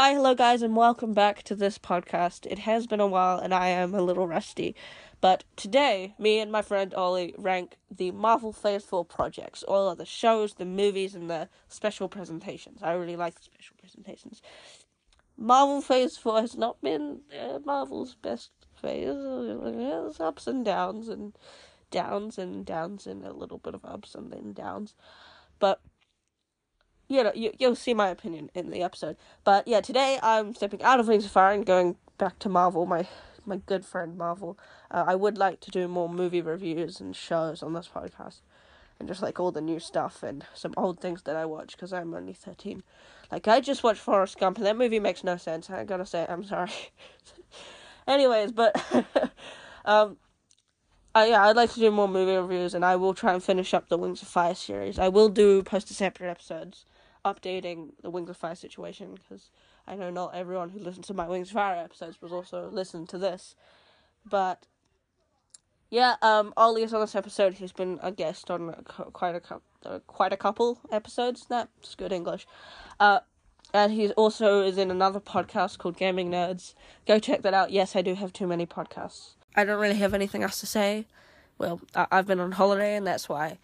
Hi, hello, guys, and welcome back to this podcast. It has been a while, and I am a little rusty, but today, me and my friend Ollie rank the Marvel Phase 4 projects, all of the shows, the movies, and the special presentations. I really like the special presentations. Marvel Phase 4 has not been uh, Marvel's best phase. There's ups and downs, and downs and downs, and a little bit of ups and then downs. But you know, you, you'll see my opinion in the episode. But yeah, today I'm stepping out of Wings of Fire and going back to Marvel, my my good friend Marvel. Uh, I would like to do more movie reviews and shows on this podcast, and just like all the new stuff and some old things that I watch because I'm only thirteen. Like I just watched Forrest Gump and that movie makes no sense. I gotta say, I'm sorry. Anyways, but um, uh, yeah, I'd like to do more movie reviews, and I will try and finish up the Wings of Fire series. I will do post separate episodes updating the Wings of Fire situation because I know not everyone who listens to my Wings of Fire episodes was also listening to this. But yeah, um, Ollie is on this episode. He's been a guest on quite a couple, uh, quite a couple episodes. That's good English. Uh, and he also is in another podcast called Gaming Nerds. Go check that out. Yes, I do have too many podcasts. I don't really have anything else to say. Well, I- have been on holiday, and that's why.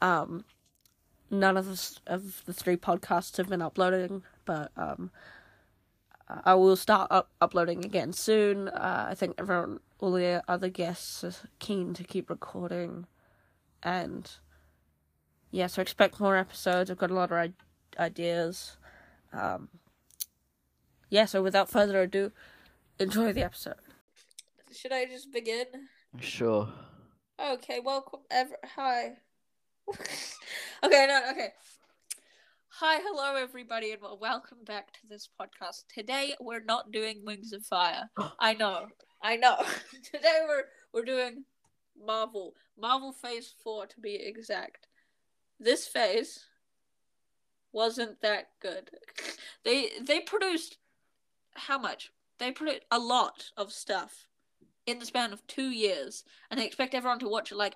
Um, none of the, of the three podcasts have been uploading, but um, I will start up- uploading again soon. Uh, I think everyone, all the other guests, are keen to keep recording, and yeah, so expect more episodes. I've got a lot of I- ideas. Um, yeah, so without further ado, enjoy the episode. Should I just begin? Sure. Okay, welcome. Ever hi. okay, no, okay. Hi, hello, everybody, and welcome back to this podcast. Today we're not doing Wings of Fire. I know, I know. Today we're we're doing Marvel, Marvel Phase Four to be exact. This phase wasn't that good. They they produced how much? They produced a lot of stuff in the span of two years, and they expect everyone to watch it like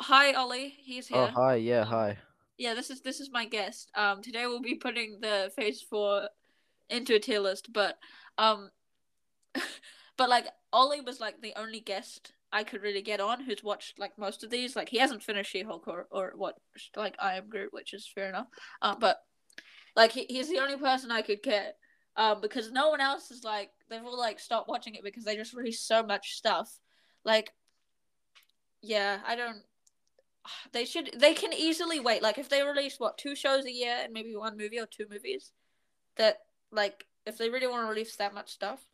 Hi, Ollie. He's here. Oh, here. hi. Yeah, hi. Yeah, this is this is my guest. Um, today we'll be putting the Phase Four into a tier list, but um, but like Ollie was like the only guest I could really get on who's watched like most of these. Like he hasn't finished She-Hulk or or what like I Am Groot, which is fair enough. Um, but like he, he's the only person I could get. Um, because no one else is like they've all like stopped watching it because they just release so much stuff. Like, yeah, I don't they should they can easily wait like if they release what two shows a year and maybe one movie or two movies that like if they really want to release that much stuff.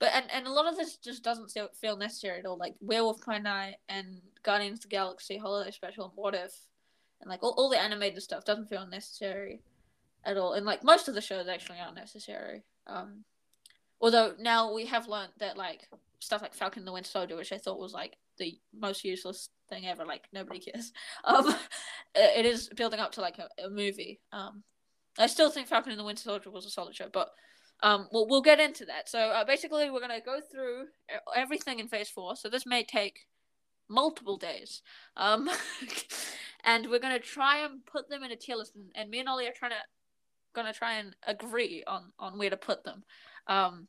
But and, and a lot of this just doesn't feel, necessary at all like werewolf by night and guardians of the galaxy holiday special and what if and like all, all the animated stuff doesn't feel necessary at all and like most of the shows actually aren't necessary um although now we have learned that like stuff like falcon and the winter soldier which i thought was like the most useless thing ever. Like nobody cares. Um, it is building up to like a, a movie. Um, I still think Falcon and the Winter Soldier was a solid show, but um, we'll we'll get into that. So uh, basically, we're gonna go through everything in Phase Four. So this may take multiple days. Um, and we're gonna try and put them in a tier list. And, and me and Ollie are trying to gonna try and agree on on where to put them. Um,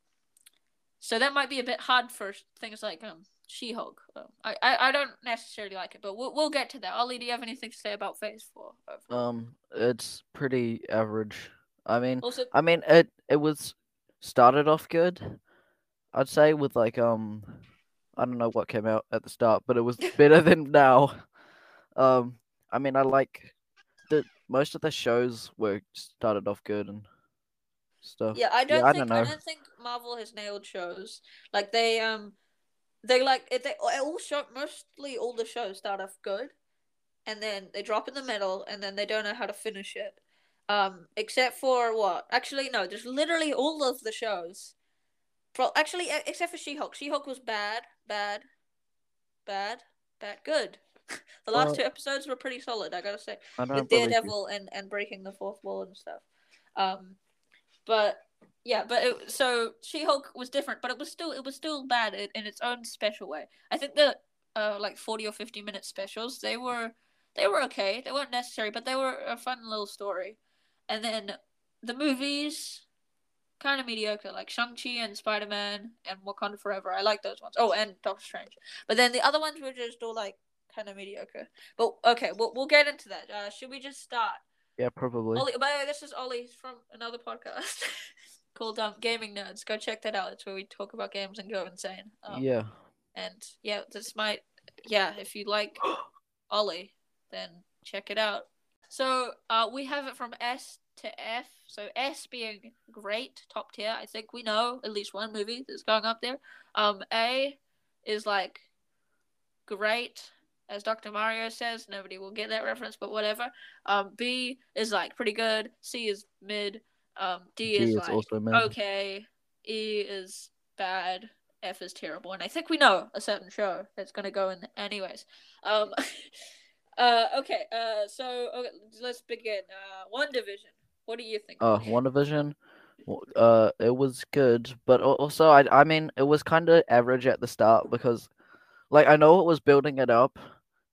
so that might be a bit hard for things like um she-Hulk. I, I I don't necessarily like it, but we'll we'll get to that. Ollie, do you have anything to say about Phase Four? Um, it's pretty average. I mean, Also, I mean, it it was started off good. I'd say with like um, I don't know what came out at the start, but it was better than now. Um, I mean, I like the most of the shows were started off good and stuff. yeah, I don't I think don't I don't think Marvel has nailed shows. Like they um, they like it. They all show mostly all the shows start off good, and then they drop in the middle, and then they don't know how to finish it. Um, except for what? Actually, no. There's literally all of the shows. Pro- actually, except for She-Hulk. She-Hulk was bad, bad, bad, bad, good. the last Well- two episodes were pretty solid. I gotta say. I with. Daredevil and and breaking the fourth wall and stuff. Um, but yeah, but it, so She Hulk was different, but it was still it was still bad in, in its own special way. I think the uh like forty or fifty minute specials they were they were okay. They weren't necessary, but they were a fun little story. And then the movies, kind of mediocre, like Shang Chi and Spider Man and Wakanda Forever. I like those ones. Oh, and Doctor Strange. But then the other ones were just all like kind of mediocre. But okay, we'll we'll get into that. Uh, should we just start? Yeah, probably. Ollie, by the way, this is Ollie from another podcast called um, Gaming Nerds. Go check that out. It's where we talk about games and go insane. Um, yeah. And yeah, this might yeah, if you like Ollie, then check it out. So uh, we have it from S to F. So S being great, top tier. I think we know at least one movie that's going up there. Um, A is like great, as Dr. Mario says. Nobody will get that reference, but whatever. Um, B is like pretty good. C is mid. Um, D, D is, is like also mid. okay. E is bad. F is terrible, and I think we know a certain show that's gonna go in anyways. Um, uh, okay. Uh, so okay, let's begin. Uh, WandaVision. What do you think? Uh, WandaVision, w- uh, it was good, but al- also I I mean it was kind of average at the start because, like, I know it was building it up,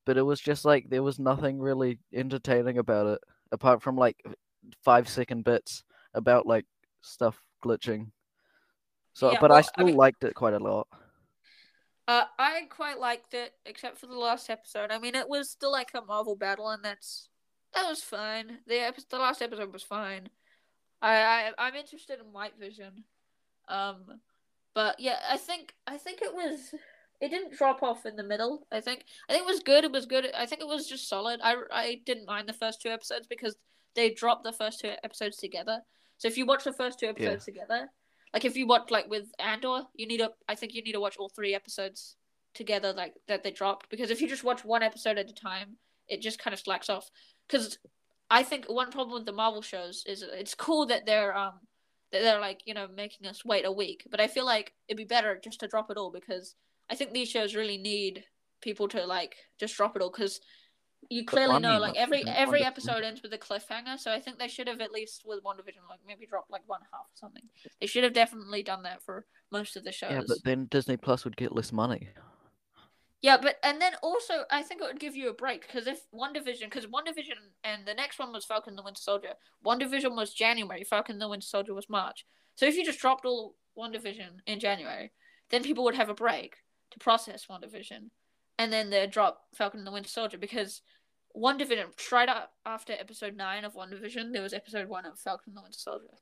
but it was just like there was nothing really entertaining about it apart from like five second bits about like stuff glitching. So, Yeah, but well, I I still mean- liked it quite a lot. Uh, I quite liked it, except for the last episode. I mean, it was still like a Marvel battle, and that's that was fine. The epi- the last episode was fine. I, I I'm interested in White Vision, um, but yeah, I think I think it was it didn't drop off in the middle. I think I think it was good. It was good. I think it was just solid. I I didn't mind the first two episodes because they dropped the first two episodes together. So if you watch the first two episodes together, like if you watch like with Andor, you need to I think you need to watch all three episodes together like that they dropped because if you just watch one episode at a time, it just kind of slacks off. Because I think one problem with the Marvel shows is it's cool that they're um that they're like you know making us wait a week, but I feel like it'd be better just to drop it all because I think these shows really need people to like just drop it all because you clearly I know like every every episode ends with a cliffhanger, so I think they should have at least with WandaVision like maybe drop like one half or something. They should have definitely done that for most of the shows. Yeah, but then Disney Plus would get less money. Yeah, but and then also I think it would give you a break because if WandaVision, because WandaVision and the next one was Falcon the Winter Soldier. WandaVision was January. Falcon the Winter Soldier was March. So if you just dropped all WandaVision in January, then people would have a break to process WandaVision, and then they'd drop Falcon and the Winter Soldier because WandaVision straight up after episode nine of WandaVision there was episode one of Falcon and the Winter Soldier.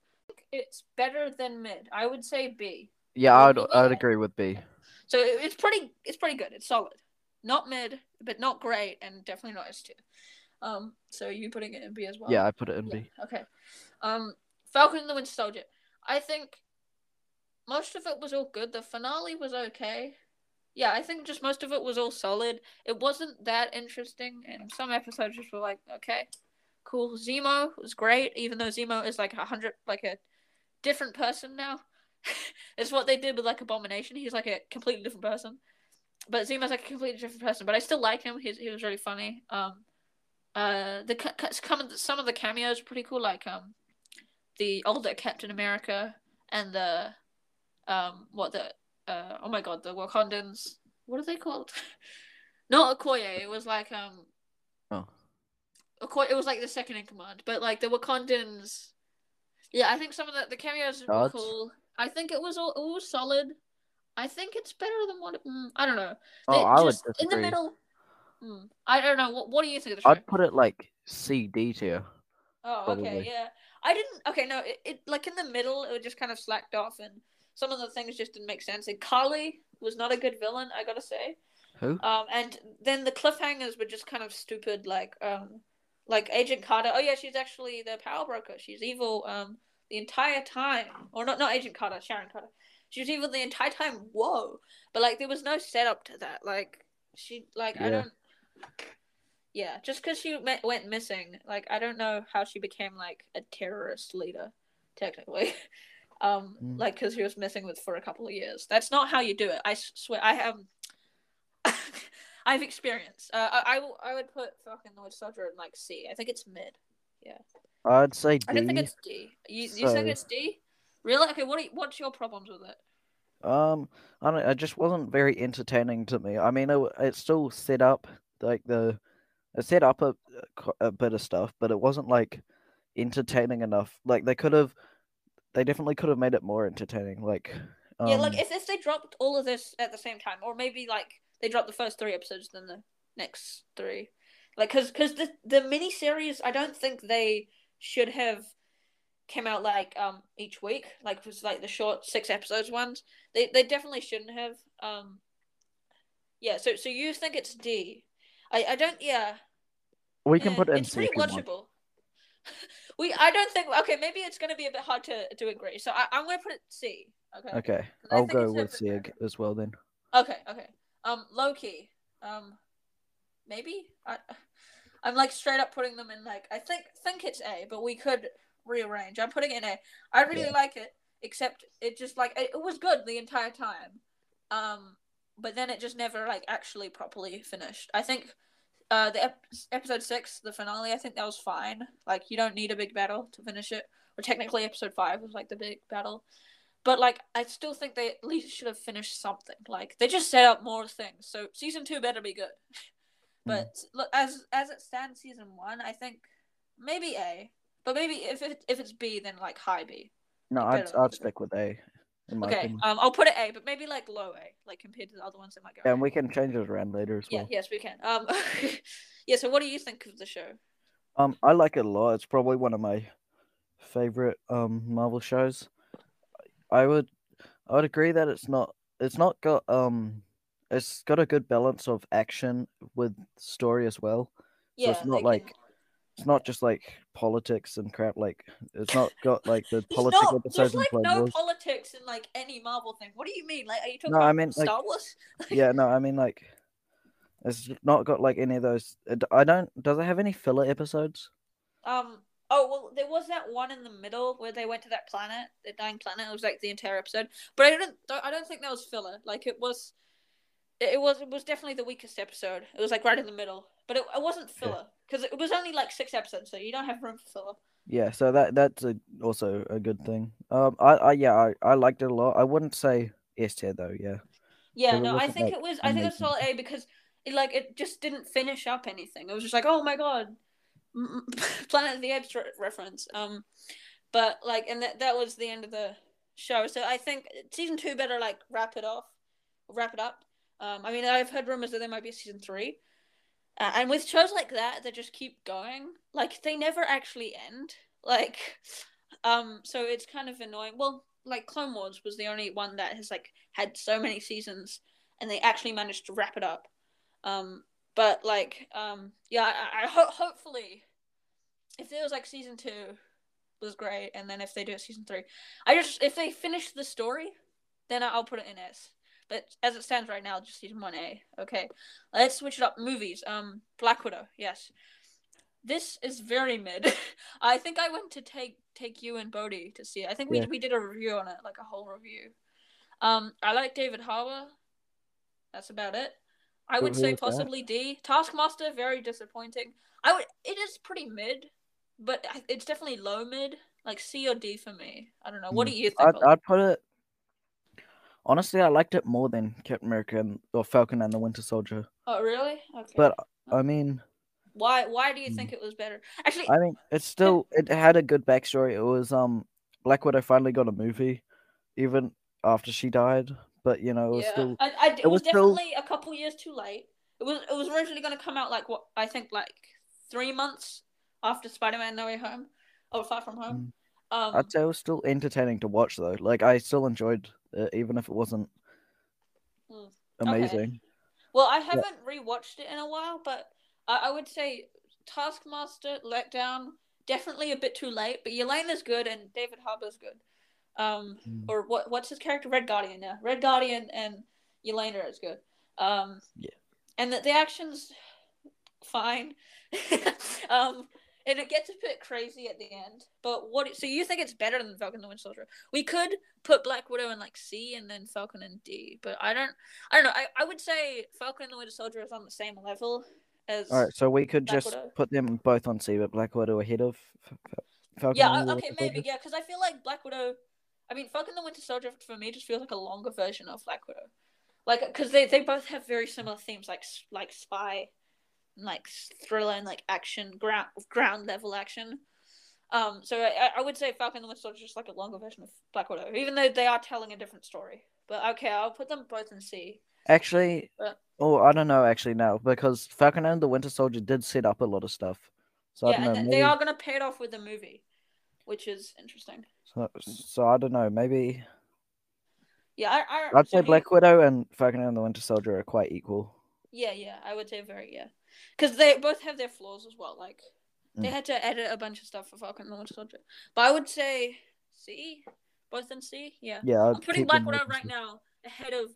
It's better than mid. I would say B. Yeah, I'd I'd agree with B. So it's pretty it's pretty good. It's solid. Not mid, but not great, and definitely not S tier. Um, so you putting it in B as well? Yeah, I put it in Yeah, B. Okay. Um, Falcon and the Winter Soldier. I think most of it was all good. The finale was okay. Yeah, I think just most of it was all solid. It wasn't that interesting, and some episodes just were like, okay, cool. Zemo was great, even though Zemo is like a hundred, like a different person now. it's what they did with like Abomination. He's like a completely different person. But Zemo's like a completely different person. But I still like him. He's he was really funny. Um, uh, the some some of the cameos pretty cool. Like um, the older Captain America and the um, what the uh, oh my god, the Wakandans. What are they called? Not Okoye. It was like um. Oh. Okoye, it was like the second in command, but like the Wakandans. Yeah, I think some of the the cameos were cool. I think it was all it was solid. I think it's better than what. Mm, I don't know. Oh, They I would just- in the middle. Hmm, I don't know. What, what do you think of the show? I'd put it like C D tier. Oh, okay, yeah. I didn't. Okay, no, it, it like in the middle, it just kind of slacked off, and some of the things just didn't make sense. And Karli was not a good villain, I gotta say. Who? Um, and then the cliffhangers were just kind of stupid, like um, like Agent Carter. Oh yeah, she's actually the power broker. She's evil. Um, the entire time, or not, not Agent Carter, Sharon Carter. She was evil the entire time. Whoa! But like, there was no setup to that. Like, she like I don't. Yeah, just because she went missing, like I don't know how she became like a terrorist leader, technically. Um, Mm. like because he was missing with for a couple of years. That's not how you do it i swear. I have. I've experienced. Uh, I, I w- I would put Falcon the Winter Soldier in like C. I think it's mid. Yeah i'd say D. I don't think it's D. You you think it's D? Really? Okay. What you- what's your problems with it? Um, I don't. It just wasn't very entertaining to me. I mean, it, it still set up like the, it set up a, a bit of stuff, but it wasn't like entertaining enough. Like they could have, they definitely could have made it more entertaining. Like, um, yeah, like if, if they dropped all of this at the same time, or maybe like they dropped the first three episodes, then the next three, like because because the the mini series, I don't think they should have came out like um each week, like it was like the short six episodes ones. They they definitely shouldn't have. Um, yeah. So so you think it's D? I I don't. Yeah. we can eh, put it in it's C pretty watchable. we I don't think okay maybe it's gonna be a bit hard to to agree. So I, I'm gonna put it C. Okay. Okay, I'll go with C as well then. Okay, okay. Um, Loki. Um, maybe I, I'm like straight up putting them in like I think think it's A, but we could rearrange. I'm putting it in A. I really Yeah. like it, except it just like it, it was good the entire time. Um, but then it just never like actually properly finished. I think. Uh, the ep- episode six, the finale, I think that was fine. Like, you don't need a big battle to finish it. Or technically, episode five was like the big battle. But like, I still think they at least should have finished something. Like, they just set up more things. So season two better be good. but look, as as it stands, season one, I think maybe A. But maybe if it, if it's B, then like high B. No, I'd I'd stick with A. Okay, opinion. um, I'll put it A, but maybe like low A, like compared to the other ones that might go. and we can change it around later as yeah, well. yes, we can. Um, yeah. So, what do you think of the show? Um, I like it a lot. It's probably one of my favorite um Marvel shows. I would I would agree that it's not it's not got um it's got a good balance of action with story as well. So Yeah, it's not like it's not just like politics and crap. Like it's not got like the political there's like no Wars. politics in like any Marvel thing. What do you mean? Like, are you talking No, about I like- Star Wars? yeah, no, I mean like it's not got like any of those. I don't. Does it have any filler episodes? Um. Oh well, there was that one in the middle where they went to that planet, the dying planet. It was like the entire episode, but I don't. I don't think that was filler. Like it was. It was. It was definitely the weakest episode. It was like right in the middle, but it, it wasn't filler because it was only like six episodes, so you don't have room for filler. Yeah, so that that's a, also a good thing. Um, I, I yeah, I, I liked it a lot. I wouldn't say S tier though. Yeah, Yeah, no, I think it was. I think it was amazing. solid A because it like it just didn't finish up anything. It was just like, oh my god, Planet of the Apes re- reference. Um, but like, and that that was the end of the show. So I think season two better like wrap it off, wrap it up. Um, I mean, I've heard rumors that there might be a season three, uh, and with shows like that they just keep going, like they never actually end. Like, um, so it's kind of annoying. Well, like Clone Wars was the only one that has like had so many seasons, and they actually managed to wrap it up. Um, but like, um, yeah, I, I ho- hopefully, if there was like season two, was great, and then if they do a season three, I just if they finish the story, then I'll put it in S. But as it stands right now, just season one A. Okay, let's switch it up. Movies. Um, Black Widow. Yes, this is very mid. I think I went to take take you and Bodhi to see it. I think we Yeah. we did a review on it, like a whole review. Um, I like David Harbour. That's about it. I would say was that? possibly D. Taskmaster, very disappointing. I would. It is pretty mid, but it's definitely low mid, like C or D for me. I don't know. What Hmm. do you think? I'd I'd put it. Honestly, I liked it more than Captain America and or Falcon and the Winter Soldier. oh, really? Okay. But I mean, why? Why do you Hmm. think it was better? Actually, I mean, it's still it had a good backstory. It was um Black Widow finally got a movie, even after she died. But you know, it was yeah, still I, I, it, it was, was still- definitely a couple years too late. It was. It was originally going to come out like what I think like three months after Spider-Man: No Way Home, or Far From Home. Um, Mm. I'd say it was still entertaining to watch though. Like I still enjoyed even if it wasn't Mm, amazing. Well, I haven't rewatched it in a while, but I, I would say Taskmaster, Letdown, definitely a bit too late. But Yelena's good and David Harbour's good. Um, Mm. or what? What's his character? Red Guardian. Yeah, Red Guardian and Yelena is good. Um, Yeah. And the, the action's fine. um, and it gets a bit crazy at the end. But what? So you think it's better than Falcon and the Winter Soldier? We could put Black Widow in like C and then Falcon in D, but I don't. I don't know. I, I would say Falcon and the Winter Soldier is on the same level as. All right, so we could Black just Widow. put them both on C, but Black Widow ahead of Falcon. Yeah. and the Okay. Winter Maybe. Soldier? Yeah. Because I feel like Black Widow. I mean, Falcon and the Winter Soldier for me just feels like a longer version of Black Widow. Like, because they, they both have very similar themes, like like spy, and, like thriller and like action ground ground level action. Um, so I, I would say Falcon and the Winter Soldier is just like a longer version of Black Widow, even though they are telling a different story. But okay, I'll put them both in C. Actually, But- oh, I don't know actually no, because Falcon and the Winter Soldier did set up a lot of stuff. So I yeah, don't know. and th- maybe, they are gonna pay it off with the movie, which is interesting. so, so I don't know. Maybe Yeah, I, I I'd so say he- Black Widow and Falcon and the Winter Soldier are quite equal. Yeah, yeah, I would say very yeah, because they both have their flaws as well. Like they Mm. had to edit a bunch of stuff for Falcon and the Winter Soldier, but I would say C, both in C. Yeah, Yeah, I'd I'm putting Black Widow right now ahead of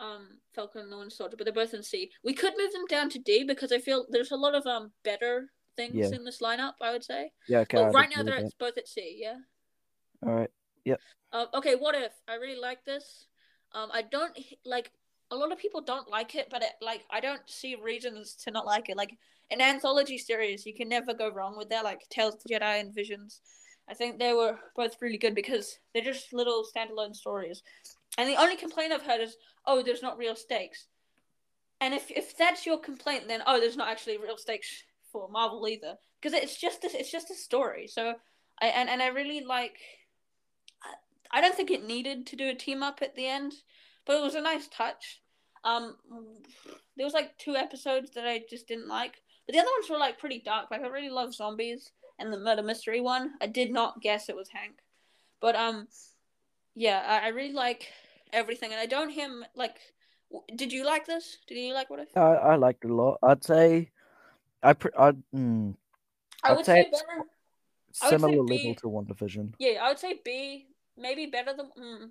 um Falcon and the Winter Soldier, but they're both in C. We could move them down to D because I feel there's a lot of um better things Yeah. in this lineup. I would say, Yeah, okay. but right now they're at both at C. Yeah. All right. Um, okay, what if I really like this? Um, I don't like. A lot of people don't like it, but it, like I don't see reasons to not like it. Like an anthology series, you can never go wrong with that. Like Tales of the Jedi and Visions, I think they were both really good because they're just little standalone stories. And the only complaint I've heard is, oh, there's not real stakes. And if if that's your complaint, then oh, there's not actually real stakes for Marvel either, because it's just a, it's just a story. So I and and I really like. I- I don't think it needed to do a team up at the end, but it was a nice touch. Um, there was like two episodes that I just didn't like, but the other ones were like pretty dark. Like I really love zombies and the murder mystery one. I did not guess it was Hank, but um, yeah, I, I really like everything, and I don't him like. w- Did you like this? Did you like what I? I I liked it a lot. I'd say I pre- I'd mm, I I'd say say better. I would similar B. level to WandaVision. Yeah, I would say B, maybe better than. Mm.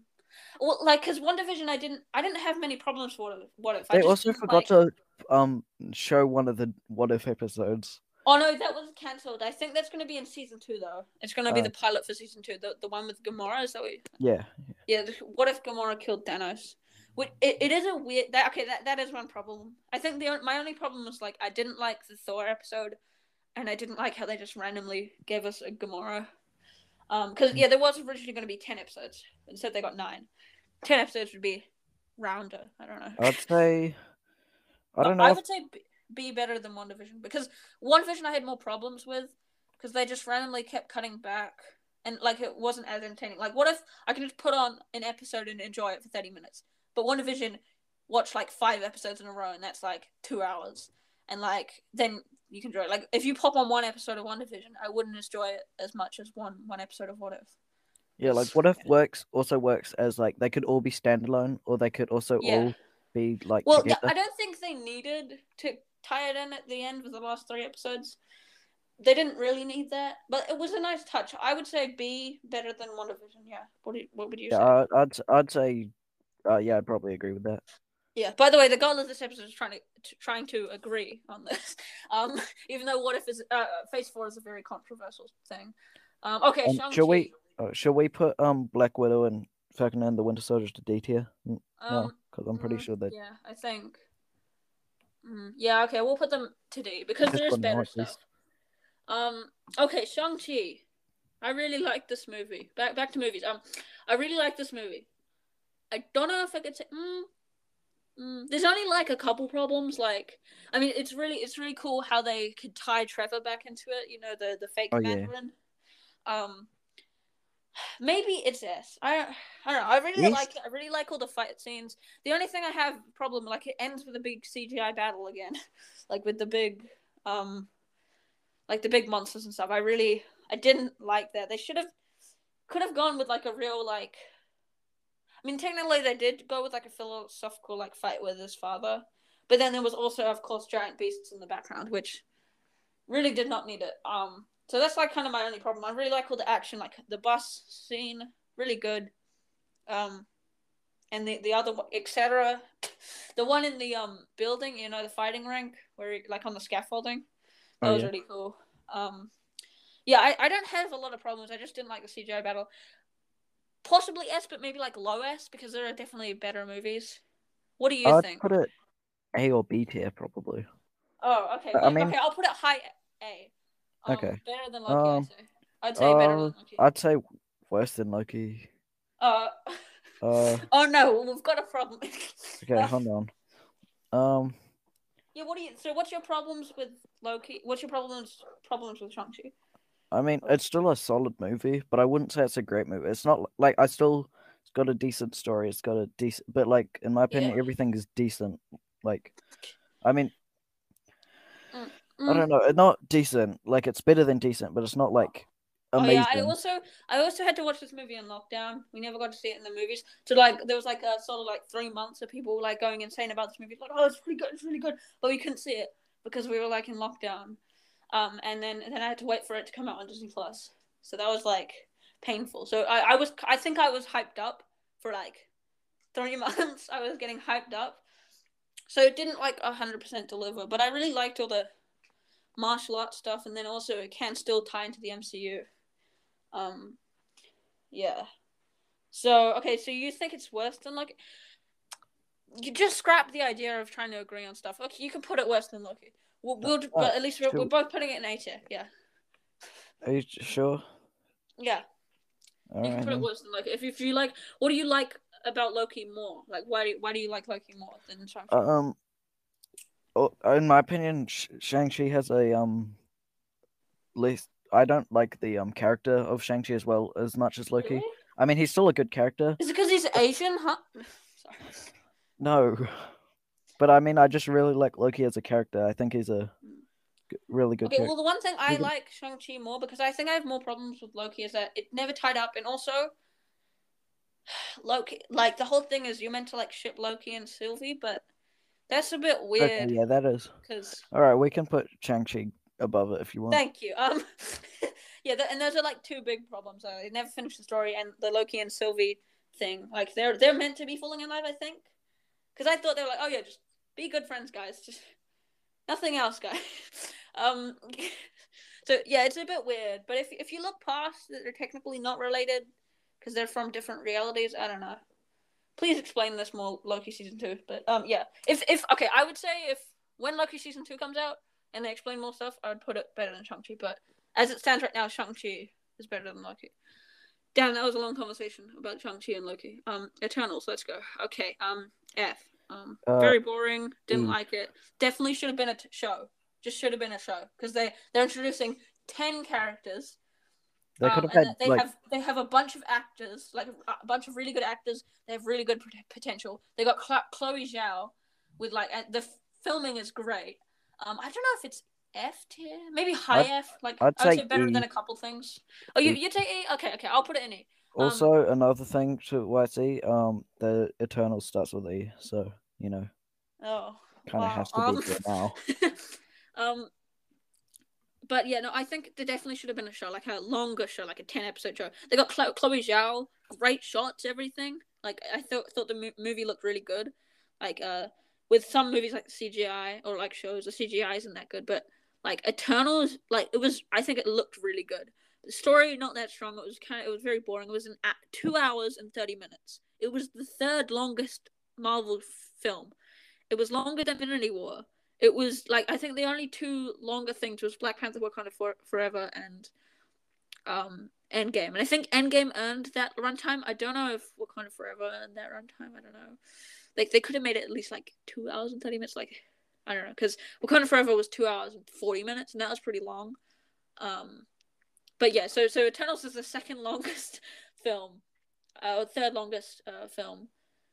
Well, like, cause WandaVision, I didn't, I didn't have many problems with what if. What if I They also forgot like- to um show one of the What If episodes. Oh no, that was cancelled. I think that's going to be in season two, though. It's going to be Oh. the pilot for season two, the the one with Gamora. Is that what? You... Yeah. Yeah. the- What if Gamora killed Thanos? Which, it, it is a weird. That okay. That that is one problem. I think the my only problem was like I didn't like the Thor episode, and I didn't like how they just randomly gave us a Gamora. Um, because yeah, there was originally going to be ten episodes. Instead, they got nine. Ten episodes would be rounder. I don't know. I'd say I don't know. I if- would say B, B better than WandaVision because WandaVision I had more problems with because they just randomly kept cutting back and like it wasn't as entertaining. Like, what if I can just put on an episode and enjoy it for thirty minutes? But WandaVision, watch like five episodes in a row and that's like two hours, and like then you can enjoy it. Like if you pop on one episode of WandaVision, I wouldn't enjoy it as much as one one episode of What If. Yeah, like What If works also works as like they could all be standalone or they could also Yeah. all be like Well, th- together. I don't think they needed to tie it in at the end with the last three episodes. They didn't really need that, but it was a nice touch. I would say B better than WandaVision. Yeah. What do you, What would you Yeah, say? I'd I'd say uh, yeah, I'd probably agree with that. Yeah. By the way, the goal of this episode is trying to, to trying to agree on this. Um, even though What If is uh, Phase Four is a very controversial thing. Um, okay. Um, shall we uh, shall we put um Black Widow and Falcon and the Winter Soldier to D tier? N- No, Um, because I'm pretty mm, sure that Yeah, I think. Mm, yeah, okay, we'll put them to D because Just there's one better please. stuff. Um, okay, Shang Chi. I really like this movie. Back back to movies. Um, I really like this movie. I don't know if I could say. Mm, mm, there's only like a couple problems. Like, I mean, it's really it's really cool how they could tie Trevor back into it. You know, the the fake Oh, yeah. Mandarin. Um, maybe it's S. I I don't know. I really like it. I really like all the fight scenes. The only thing I have problem like it ends with a big CGI battle again, like with the big um, like the big monsters and stuff. I really I didn't like that. They should have could have gone with like a real like. I mean, technically they did go with like a philosophical like fight with his father, but then there was also of course giant beasts in the background, which really did not need it. Um, so that's like kind of my only problem. I really like all the action, like the bus scene, really good. Um, and the the other etc. The one in the um building, you know, the fighting rink where like on the scaffolding, that Oh, was yeah. really cool. Um, yeah, I, I don't have a lot of problems. I just didn't like the CGI battle. Possibly S, but maybe like low S because there are definitely better movies. What do you think? I'd think? put it A or B tier probably. Oh, okay. I wait, mean- okay, I'll put it high A. Um, Okay. Better than Loki, Um, I'd say. I'd say better uh, than Loki. I'd say worse than Loki. Uh, Uh, oh no, we've got a problem. okay, hold on. Um, Yeah, what do you? So, what's your problems with Loki? What's your problems problems with Shang Chi? I mean, it's still a solid movie, but I wouldn't say it's a great movie. It's not like I still it's got a decent story. It's got a decent, but like in my opinion, Yeah. everything is decent. Like, I mean, I Mm. don't know, not decent. Like it's better than decent, but it's not like Oh amazing. yeah, I also I also had to watch this movie in lockdown. We never got to see it in the movies. So like there was like a sort of like three months of people like going insane about this movie, like oh it's really good, it's really good, but we couldn't see it because we were like in lockdown. Um, and then then I had to wait for it to come out on Disney Plus. So that was like painful. So I I was I think I was hyped up for like three months. I was getting hyped up. So it didn't like hundred percent deliver, but I really liked all the martial arts stuff, and then also it can still tie into the MCU. Um, yeah. So okay, so you think it's worse than Loki? You just scrap the idea of trying to agree on stuff. Okay, you can put it worse than Loki. We'll, we'll Uh, but at least we're, we're both putting it in A tier. Yeah, Are you sure? yeah. All you can put it worse than Loki. If if you like, what do you like about Loki more? Like, why do you, why do you like Loki more than Shang-Chi? Um, oh, in my opinion, Shang Chi has a um, least. I don't like the um character of Shang Chi as well as much as Loki. Really? I mean, he's still a good character. Is it because he's Asian? Huh? Sorry. No, but I mean, I just really like Loki as a character. I think he's a really good Okay, character. well, the one thing I Really? like Shang-Chi more because I think I have more problems with Loki is that it never tied up, and also Loki, like the whole thing is you're meant to like ship Loki and Sylvie, but that's a bit Okay, weird yeah, that is. because All right, we can put Shang Chi above it if you want. thank you. Um, yeah, th- and those are like two big problems. Uh, they never finished the story, and the Loki and Sylvie thing, like they're they're meant to be falling in love, I think, because I thought they were like, oh yeah, just be good friends, guys, just nothing else, guys. um, so yeah, it's a bit weird, but if if you look past that they're technically not related because they're from different realities, I don't know. Please explain this more, Loki season two. But um, yeah, if if okay, I would say if when Loki season two comes out and they explain more stuff, I would put it better than Shang Chi. But as it stands right now, Shang Chi is better than Loki. Damn, that was a long conversation about Shang Chi and Loki. Um, Eternals, let's go. Okay, um, F. Um, Uh, very boring. Didn't E. like it. Definitely should have been a t- show. Just should have been a show because they they're introducing ten characters. They um, could have and had they like have they have a bunch of actors, like a bunch of really good actors. They have really good pot- potential. They got Chlo- Chloe Zhao with like and the f- filming is great. Um, I don't know if it's F tier, maybe high I'd- F. Like I'd I would say better E. than a couple things. Oh, you you take E? Okay, okay, I'll put it in E. Um, also another thing to YC. Um, the Eternal starts with E, so you know, Oh, kind of wow. has to um, be now. um, but yeah, no, I think there definitely should have been a show, like a longer show, like a ten episode show. They got Chlo- Chloe Zhao, great shots, everything. Like I thought, thought the mo- movie looked really good. Like uh, with some movies like CGI or like shows, the CGI isn't that good, but like Eternals, like it was. I think it looked really good. Story not that strong. It was kind of it was very boring. It was an a- two hours and thirty minutes. It was the third longest Marvel film. It was longer than Infinity War. It was like I think the only two longer things was Black Panther: Wakanda for- Forever and um Endgame. And I think Endgame earned that runtime. I don't know if Wakanda Forever earned that runtime. I don't know. Like they could have made it at least like two hours and thirty minutes. Like I don't know because Wakanda Forever was two hours and forty minutes, and that was pretty long. Um, but yeah, so so Eternals is the second longest film, uh, or third longest uh, film.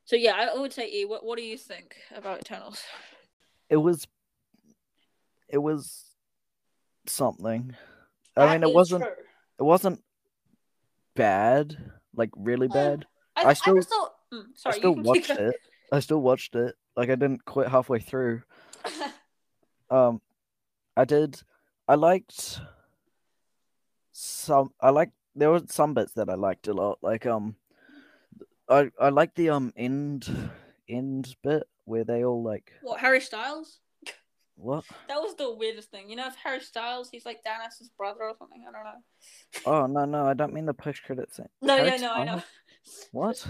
So yeah, I would say E. What what do you think about Eternals? It was, it was something. I mean, it wasn't. true. It wasn't bad, like really Uh, bad. I, I I still- still, mm, sorry, I still watched keep it. I still watched it. Like I didn't quit halfway through. Um, I did. I liked some. I like there were some bits that I liked a lot. Like um, I I like the um end end bit where they all like what Harry Styles? what? That was the weirdest thing. You know, if Harry Styles, he's like Thanos' brother or something. I don't know. Oh no no I don't mean the post credit thing. No, Harry yeah, no, I know. What?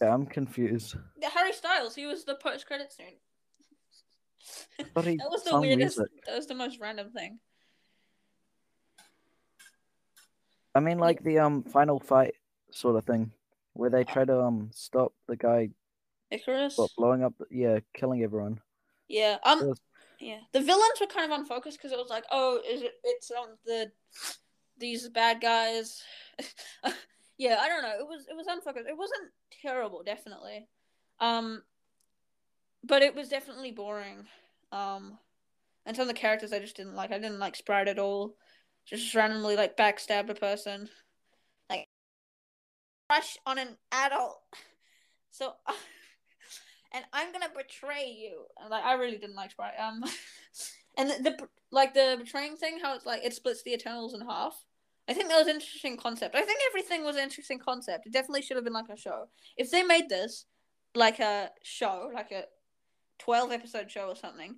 Yeah, I'm confused. Harry Styles, he was the post credit scene. That was the weirdest. music. That was the most random thing. I mean, like the um final fight sort of thing, where they try to um stop the guy Ikaris. what, blowing up, yeah, killing everyone. Yeah. Um. Was- yeah, the villains were kind of unfocused because it was like, oh, is it? It's um the these bad guys. yeah, I don't know. It was it was unfocused. It wasn't terrible, definitely. Um, but it was definitely boring. Um, and some of the characters I just didn't like. I didn't like Sprite at all. Just randomly like backstabbed a person, like crush on an adult. So, and I'm gonna betray you. And like I really didn't like Sprite. Um, and the, the like the betraying thing, how it's like it splits the Eternals in half. I think that was an interesting concept. I think everything was an interesting concept. It definitely should have been like a show. If they made this like a show, like a 12 episode show or something,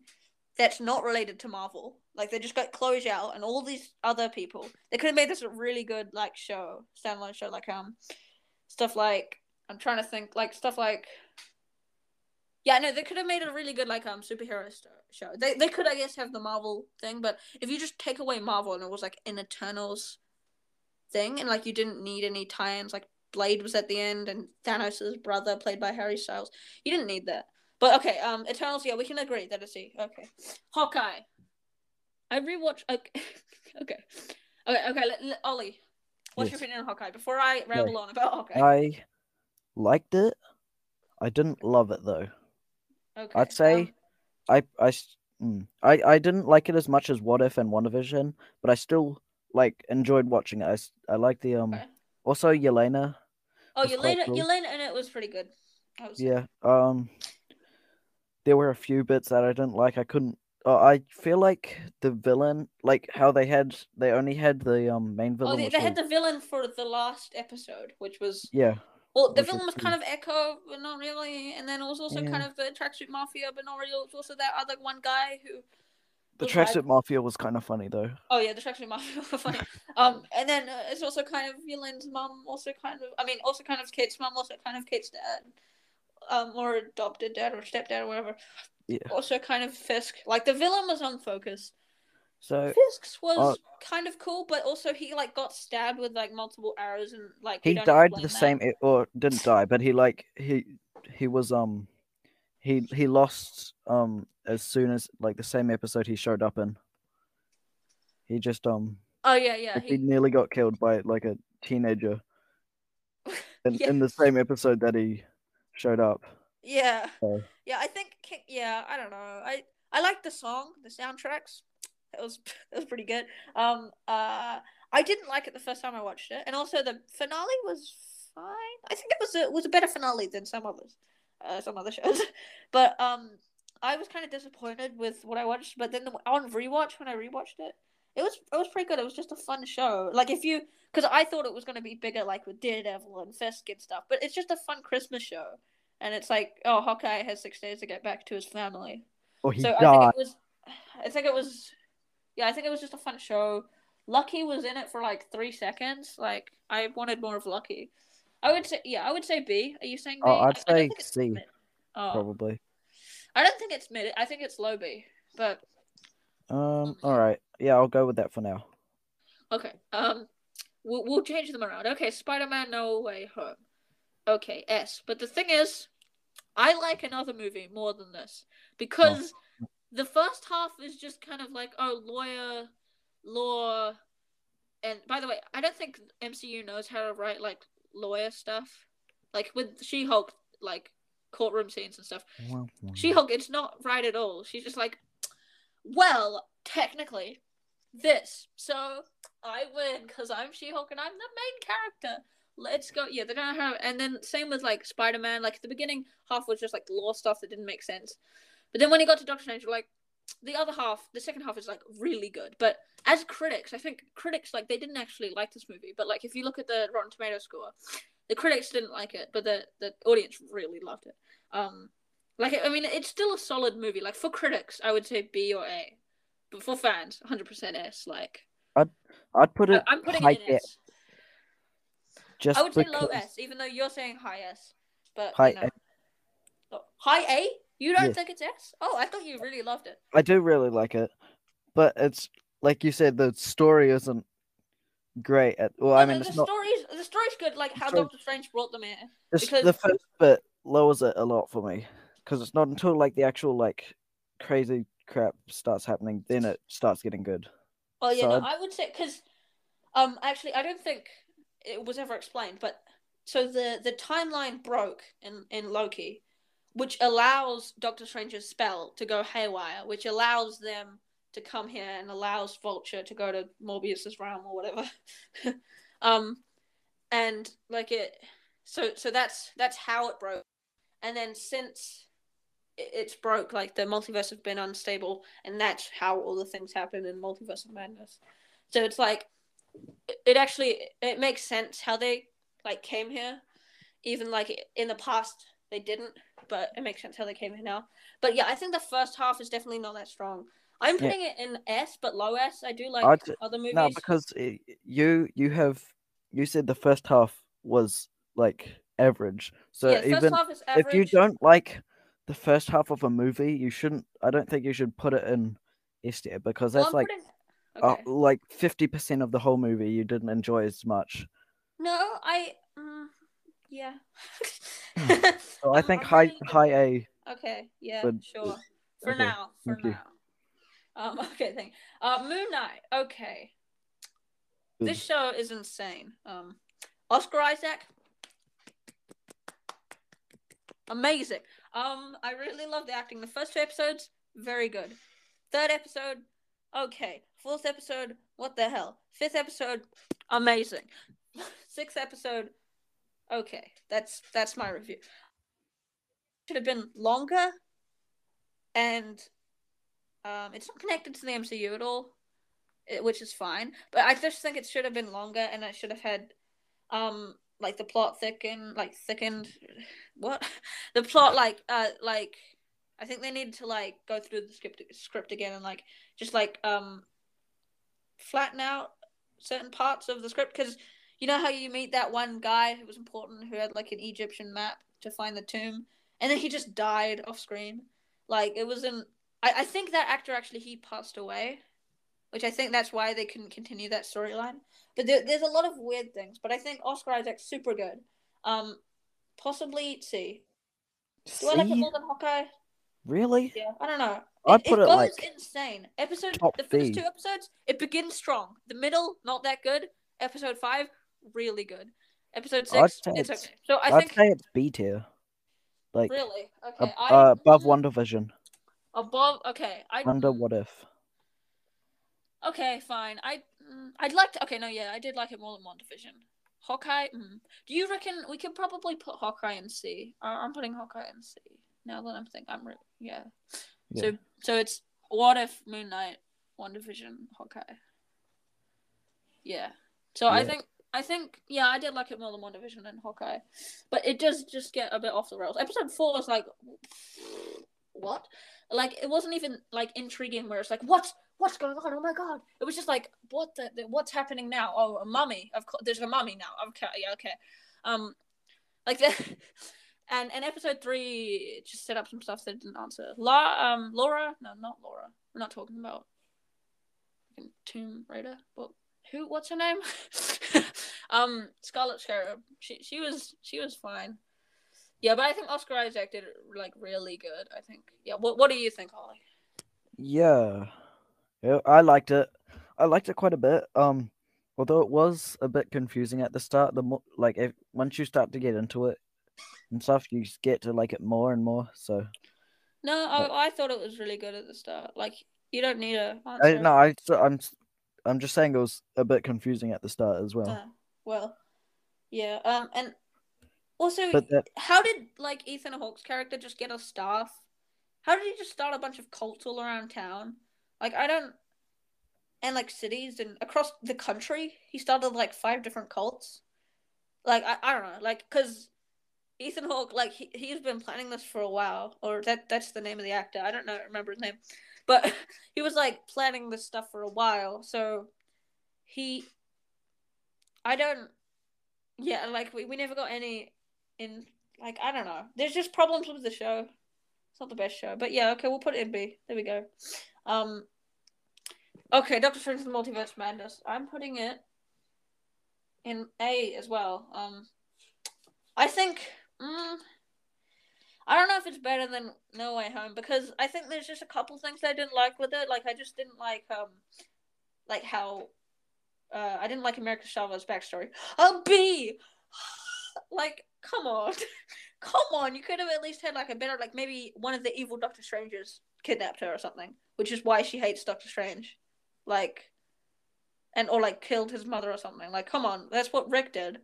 that's not related to Marvel. Like they just got Chloe Zhao and all these other people. They could have made this a really good like show, standalone show, like um stuff like I'm trying to think like stuff like yeah, no, they could have made a really good like um superhero st- show. They they could I guess have the Marvel thing, but if you just take away Marvel and it was like an Eternals thing, and like you didn't need any tie-ins, like Blade was at the end and Thanos' brother played by Harry Styles, you didn't need that. But okay, um, Eternals, yeah, we can agree that it's C. Okay, Hawkeye. I rewatched. Okay, okay, okay. okay let, let, Ollie, what's Yes. your opinion on Hawkeye? Before I ramble on about Hawkeye. I liked it. I didn't love it though. okay. I'd say um, I I mm, I I didn't like it as much as What If and WandaVision, but I still like enjoyed watching it. I, I like the um Okay. also Yelena. oh, Yelena, cool. Yelena, and it was pretty good. Was, Yeah. Um there were a few bits that I didn't like. I couldn't uh, I feel like the villain like how they had they only had the um main villain Oh, they, they had was- the villain for the last episode, which was yeah. well, the which villain was pretty- kind of Echo, but not really, and then it was also Yeah. kind of the tracksuit mafia, but not really. It was also that other one guy who The was like- Tracksuit Mafia was kind of funny though. Oh yeah, the tracksuit mafia were funny. um, and then uh, it's also kind of Yelene's mum, also kind of. I mean, also kind of Kate's mum, also kind of Kate's dad, um, or adopted dad or stepdad or whatever. Yeah. Also kind of Fisk. Like the villain was unfocused. So Fisk's was uh, kind of cool, but also he like got stabbed with like multiple arrows and like he died the that. same or didn't die but he like he he was um he he lost um as soon as like the same episode he showed up in he just um Oh yeah, yeah. like, he He, nearly got killed by like a teenager in, Yeah. in the same episode that he showed up yeah, So- yeah. I think Yeah. I don't know. I I like the song, the soundtracks. It was it was pretty good. Um, uh, I didn't like it the first time I watched it, and also the finale was fine. I think it was a was a better finale than some others, uh, some other shows. But um, I was kind of disappointed with what I watched. But then the, on rewatch, when I rewatched it, it was it was pretty good. It was just a fun show. Like if you, because I thought it was gonna be bigger, like with Daredevil and Fisk and stuff. But it's just a fun Christmas show, and it's like, oh, Hawkeye has six days to get back to his family. or he so I think it was, I think it was, yeah, I think it was just a fun show. Lucky was in it for like three seconds. Like I wanted more of Lucky. I would say, yeah, I would say B. Are you saying B? Oh, I'd I- say C, mid. Oh, probably I don't think it's mid. I think it's low B. But um all right yeah i'll go with that for now okay, um, we'll we'll change them around. Okay, Spider Man No Way Home. Okay, S. But the thing is, I like another movie more than this because the first half is just kind of like oh lawyer, law, and by the way, I don't think MCU knows how to write like lawyer stuff, like with She Hulk, like courtroom scenes and stuff. She Hulk, it's not right at all. She's just like, well, technically, this. So I win because I'm She Hulk and I'm the main character. Let's go. Yeah, they don't have. And then same with like Spider Man. Like the beginning half was just like law stuff that didn't make sense. But then when he got to Doctor Strange, like the other half, the second half is like really good. But as critics, I think critics like they didn't actually like this movie. But like if you look at the Rotten Tomato score, the critics didn't like it, but the the audience really loved it. Um, like I mean, it's still a solid movie. Like for critics, I would say B or A, but for fans, hundred percent S. Like i'd put it I'm putting it S. just I would say low S, even though you're saying high S. But High you know. Oh, high A? You don't Yes. think it's S? Oh, I thought you really loved it. I do really like it, but it's like you said, the story isn't great. At well, I mean, the, the not. story's the story's good. Like how Story- Doctor Strange brought them here. It's, because- the first bit lowers it a lot for me because it's not until like the actual like crazy crap starts happening, then it starts getting good. Oh yeah, So no, I would say because, um, actually, I don't think it was ever explained, but so the the timeline broke in in Loki, which allows Doctor Strange's spell to go haywire, which allows them to come here and allows Vulture to go to Morbius's realm or whatever. um, and like it, so so that's that's how it broke, and then since it's broke, like the multiverse have been unstable, and that's how all the things happen in Multiverse of Madness. So it's like it- it actually it makes sense how they like came here, even like in the past they didn't, but it makes sense how they came here now. But yeah, I think the first half is definitely not that strong. I'm Yeah. putting it in S, but low S. I do like I'd other movies. No, because i you you have you said the first half was like average. So yeah, even half is average. if you don't like the first half of a movie, you shouldn't. I don't think you should put it in S tier because Well, that's I'm like putting- uh, like fifty percent of the whole movie you didn't enjoy as much. No, I. Mm, yeah. So I think I'm high high A. Okay, yeah, Good. sure. For Okay, now, for thank you. now. Um, okay, thank. Uh, Moon Knight. Okay, Good. this show is insane. Um, Oscar Isaac, amazing. Um, I really love the acting. The first two episodes, very good. Third episode, okay. Fourth episode, what the hell? Fifth episode, amazing. Sixth episode, okay. That's that's my review. Should have been longer, and um, it's not connected to the MCU at all, eh, which is fine. But I just think it should have been longer, and it should have had, um, like the plot thickened, like thickened. What? the plot, like, uh, like, I think they needed to like go through the script script again and like just like um, flatten out certain parts of the script because you know how you meet that one guy who was important who had like an Egyptian map to find the tomb, and then he just died off screen. Like it wasn't. I, I think that actor actually he passed away, which I think that's why they couldn't continue that storyline. But there, there's a lot of weird things. But I think Oscar Isaac's super good. Um, possibly C. Do I like it See? more than Hawkeye? Really? Yeah, I don't know. I'd put it goes like insane. Episode the first B. two episodes, it begins strong. The middle, not that good. Episode five, really good. Episode six, it's it's- okay. So I I'd think say it's B tier. Like really ab- okay. I uh, above mm, WandaVision. above. Okay, I Under mm, What If. Okay, fine. I mm, I'd like to. Okay, no, yeah, I did like it more than WandaVision. Hawkeye. Mm. Do you reckon we could probably put Hawkeye in C? I'm putting Hawkeye in C. Now that I'm thinking, I'm re- yeah. Yeah. So so it's what if Moon Knight, WandaVision, Hawkeye. Yeah. So I think I think yeah, I did like it more than WandaVision and Hawkeye, but it does just get a bit off the rails. Episode four is like, what? Like it wasn't even like intriguing. Where it's like, what? What's going on? Oh my god! It was just like, what the? the what's happening now? Oh, a mummy. Of course, there's a mummy now. Okay, yeah, okay. Um, like that. And and episode three just set up some stuff that didn't answer. La um Laura, no, not Laura. We're not talking about Tomb Raider. What? Who? What's her name? um, Scarlet Scarab. She she was she was fine. Yeah, but I think Oscar Isaac did like really good. I think. Yeah. What What do you think, Ollie? Yeah. yeah, I liked it. I liked it quite a bit. Um, although it was a bit confusing at the start. The more like if once you start to get into it and stuff, you get to like it more and more. So No, I, I thought it was really good at the start. Like you don't need a I no, I I'm I'm just saying it was a bit confusing at the start as well. Uh, well, yeah. Um, and also, that how did like Ethan Hawke's character just get a staff? How did he just start a bunch of cults all around town? Like I don't, and like cities and across the country, he started like five different cults. Like I, I don't know, like because Ethan Hawke, like he he's been planning this for a while, or that that's the name of the actor. I don't know, remember his name, but he was like planning this stuff for a while. So he, I don't, yeah, like we, we never got any in like I don't know. There's just problems with the show. It's not the best show, but yeah, okay, we'll put it in B. There we go. Um, okay, Doctor Strange the Multiverse Madness. I'm putting it in A as well. Um, I think mm, I don't know if it's better than No Way Home because I think there's just a couple things I didn't like with it. Like I just didn't like um, like how, uh, I didn't like America Chavez backstory. A B, like come on, come on. You could have at least had like a better like maybe one of the evil Doctor Strangers kidnapped her or something, which is why she hates Doctor Strange, like, and or like killed his mother or something. Like come on, that's what Rick did.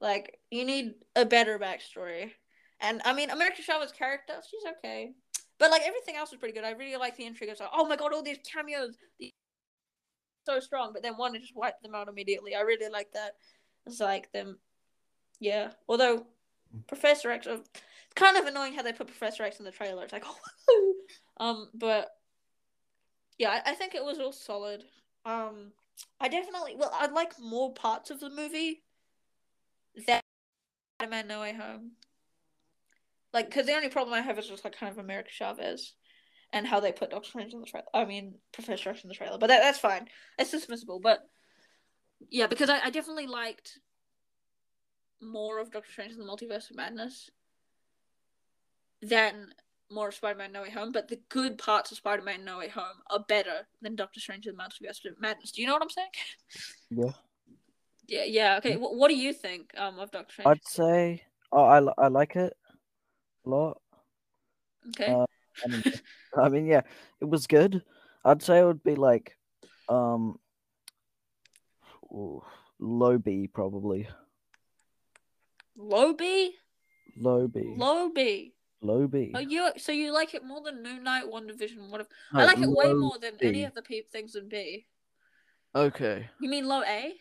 Like you need a better backstory. And I mean, America Chavez character, she's okay. But like everything else is pretty good. I really like the intrigue. It's like, oh my god, all these cameos, these... so strong. But then one just wiped them out immediately. I really like that. It's like them, yeah. Although Professor X, it's kind of annoying how they put Professor X in the trailer. It's like, oh, um, but yeah, I, I think it was all solid. Um, I definitely, well, I'd like more parts of the movie than Spider-Man No Way Home like because the only problem I have is just like kind of America Chavez and how they put Doctor Strange in the trailer. I mean Professor X in the trailer, but that, that's fine. It's dismissible. But yeah, because I, I definitely liked more of Doctor Strange in the Multiverse of Madness than more of Spider-Man No Way Home. But the good parts of Spider-Man No Way Home are better than Doctor Strange in the Multiverse of Madness. Do you know what I'm saying? Yeah. Yeah. Yeah. Okay. What, what do you think um of Doctor Strange? I'd say, oh, I, I like it a lot. Okay. Uh, I mean, I mean, yeah, it was good. I'd say it would be like, um, ooh, low B probably. Low B. Low B. Low B. Low B. Oh, you so you like it more than Moon Knight, WandaVision, what? If, No, I like it way more than any of the pe- things in B. Okay. You mean low A,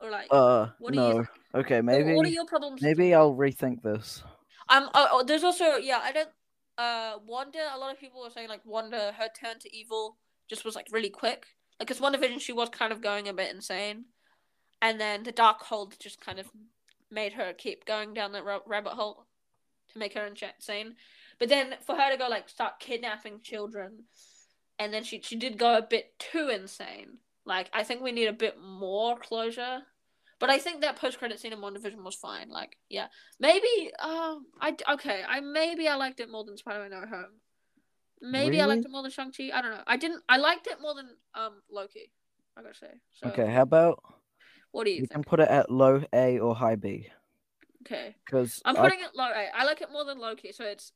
or like? Uh, what do you no. Okay, maybe What are your problems? maybe I'll rethink this. Um. Oh, oh, there's also yeah. I don't. Uh, Wanda. A lot of people were saying like Wanda, her turn to evil just was like really quick. Like, cause WandaVision, she was kind of going a bit insane, and then the Dark Hold just kind of made her keep going down that rabbit hole to make her insane. But then for her to go like start kidnapping children, and then she she did go a bit too insane. Like I think we need a bit more closure. But I think that post credit scene in WandaVision was fine. Like yeah, maybe um I okay I maybe I liked it more than Spider Man No Home. Maybe I liked it more than Shang Chi. I don't know. I didn't. I liked it more than um Loki. I gotta say. So, Okay, how about What do you we think? can put it at low A or high B? Okay. Because I'm putting it low A. I like it more than Loki, so it's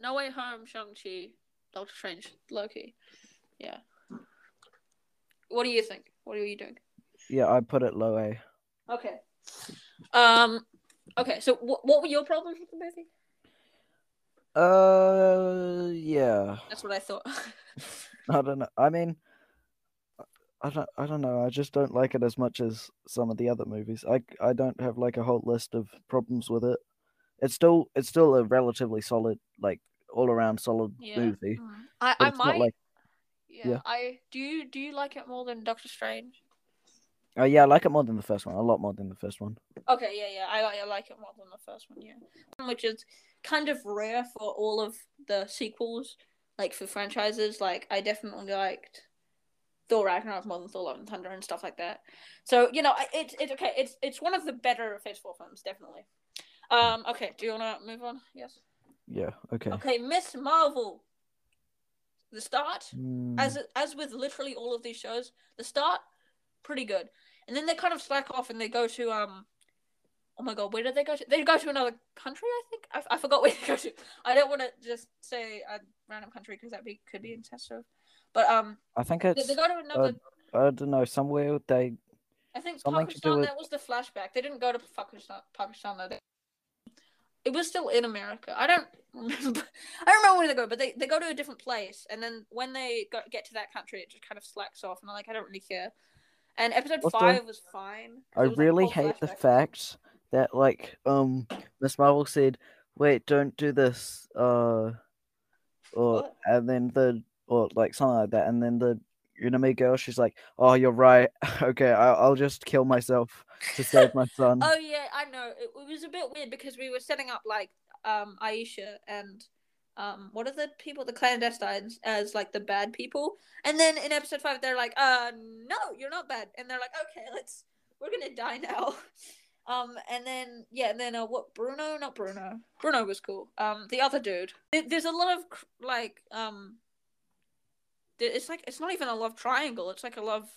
No Way Home, Shang Chi, Doctor Strange, Loki. Yeah. What do you think? What are you doing? yeah, I put it low A. Okay. Um. Okay. So, wh- what were your problems with the movie? Uh, yeah. That's what I thought. I don't know. I mean, I don't. I don't know. I just don't like it as much as some of the other movies. I I don't have like a whole list of problems with it. It's still it's still a relatively solid, like all around solid yeah. movie. Mm. I I might. not like yeah, yeah. I do. You do you like it more than Doctor Strange? oh yeah, I like it more than the first one. A lot more than the first one. Okay, yeah, yeah, I, I like it more than the first one, yeah. Which is kind of rare for all of the sequels, like for franchises. Like, I definitely liked Thor Ragnarok more than Thor Love and Thunder and stuff like that. So, you know, it's it's okay. It's it's one of the better Phase 4 films, definitely. Um, okay, do you want to move on? Yes. Yeah. Okay. Okay, Miss Marvel. The start, Mm, as as with literally all of these shows, the start pretty good, and then they kind of slack off and they go to um, oh my god, where did they go to? They go to another country, I think. I, I forgot where they go to. I don't want to just say a random country because that be could be incestuous, but um, I think they, it's. they go to another. I don't know. Somewhere they. I think something Pakistan. with- That was the flashback. They didn't go to Pakistan. Pakistan though. They, it was still in America. I don't remember. I don't remember where they go, but they, they go to a different place, and then when they go, get to that country, it just kind of slacks off, and I'm like, I don't really care. And episode Also, five was fine. I was, really whole hate the fact that like um Miss Marvel said, "Wait, don't do this," uh, or What? and then the or like something like that, and then the enemy girl, she's like, "Oh, you're right. okay, I- I'll just kill myself to save my son." Oh yeah, I know. It, it was a bit weird because we were setting up like um Aisha and um what are the people the clandestines as like the bad people, and then in episode five they're like, uh no, you're not bad, and they're like, okay, let's we're gonna die now. Um, and then yeah, and then uh, what? Bruno? Not Bruno. Bruno was cool. Um, the other dude. There's a lot of like um. It's like it's not even a love triangle. It's like a love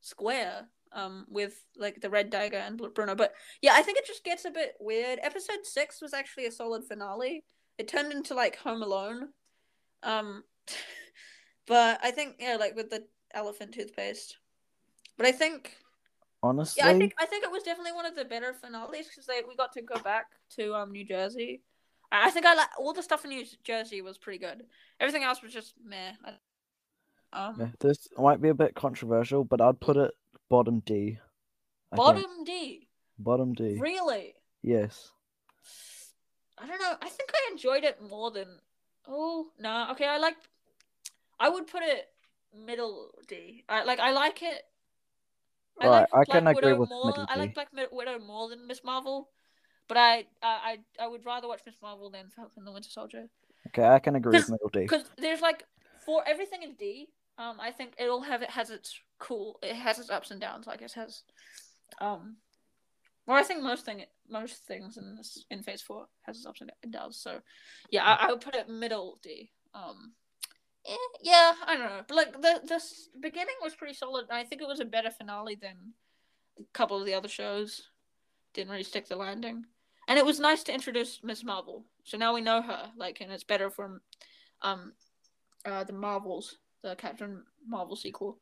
square. Um, with like the red dagger and Bruno. But yeah, I think it just gets a bit weird. Episode six was actually a solid finale. It turned into like Home Alone. Um, but I think yeah, like with the elephant toothpaste. But I think Honestly, yeah, I think I think it was definitely one of the better finales because we got to go back to um New Jersey. I I think I like all the stuff in New Jersey was pretty good. Everything else was just meh. I- Um, yeah, this might be a bit controversial, but I'd put it bottom D. I think. bottom D, Bottom D. really? Yes. I don't know. I think I enjoyed it more than. Oh no, okay. I like. I would put it middle D. I like. I like it. Right, liked I can Black agree with more. middle I D. like Black Widow more than Miss Marvel, but I, I, I, I would rather watch Miss Marvel than Falcon the Winter Soldier Okay, I can agree with middle D. because there's like for everything in D. Um, I think it all have it has its cool. It has its ups and downs. Like it has, um, well, I think most thing most things in this in Phase Four has its ups and downs. So, yeah, I, I would put it middle D. Um, eh, yeah, I don't know, but like the the beginning was pretty solid. I think it was a better finale than a couple of the other shows. Didn't really stick the landing, and it was nice to introduce Miss Marvel. So now we know her, like, and it's better from, um, uh, the Marvels, the Captain Marvel sequel.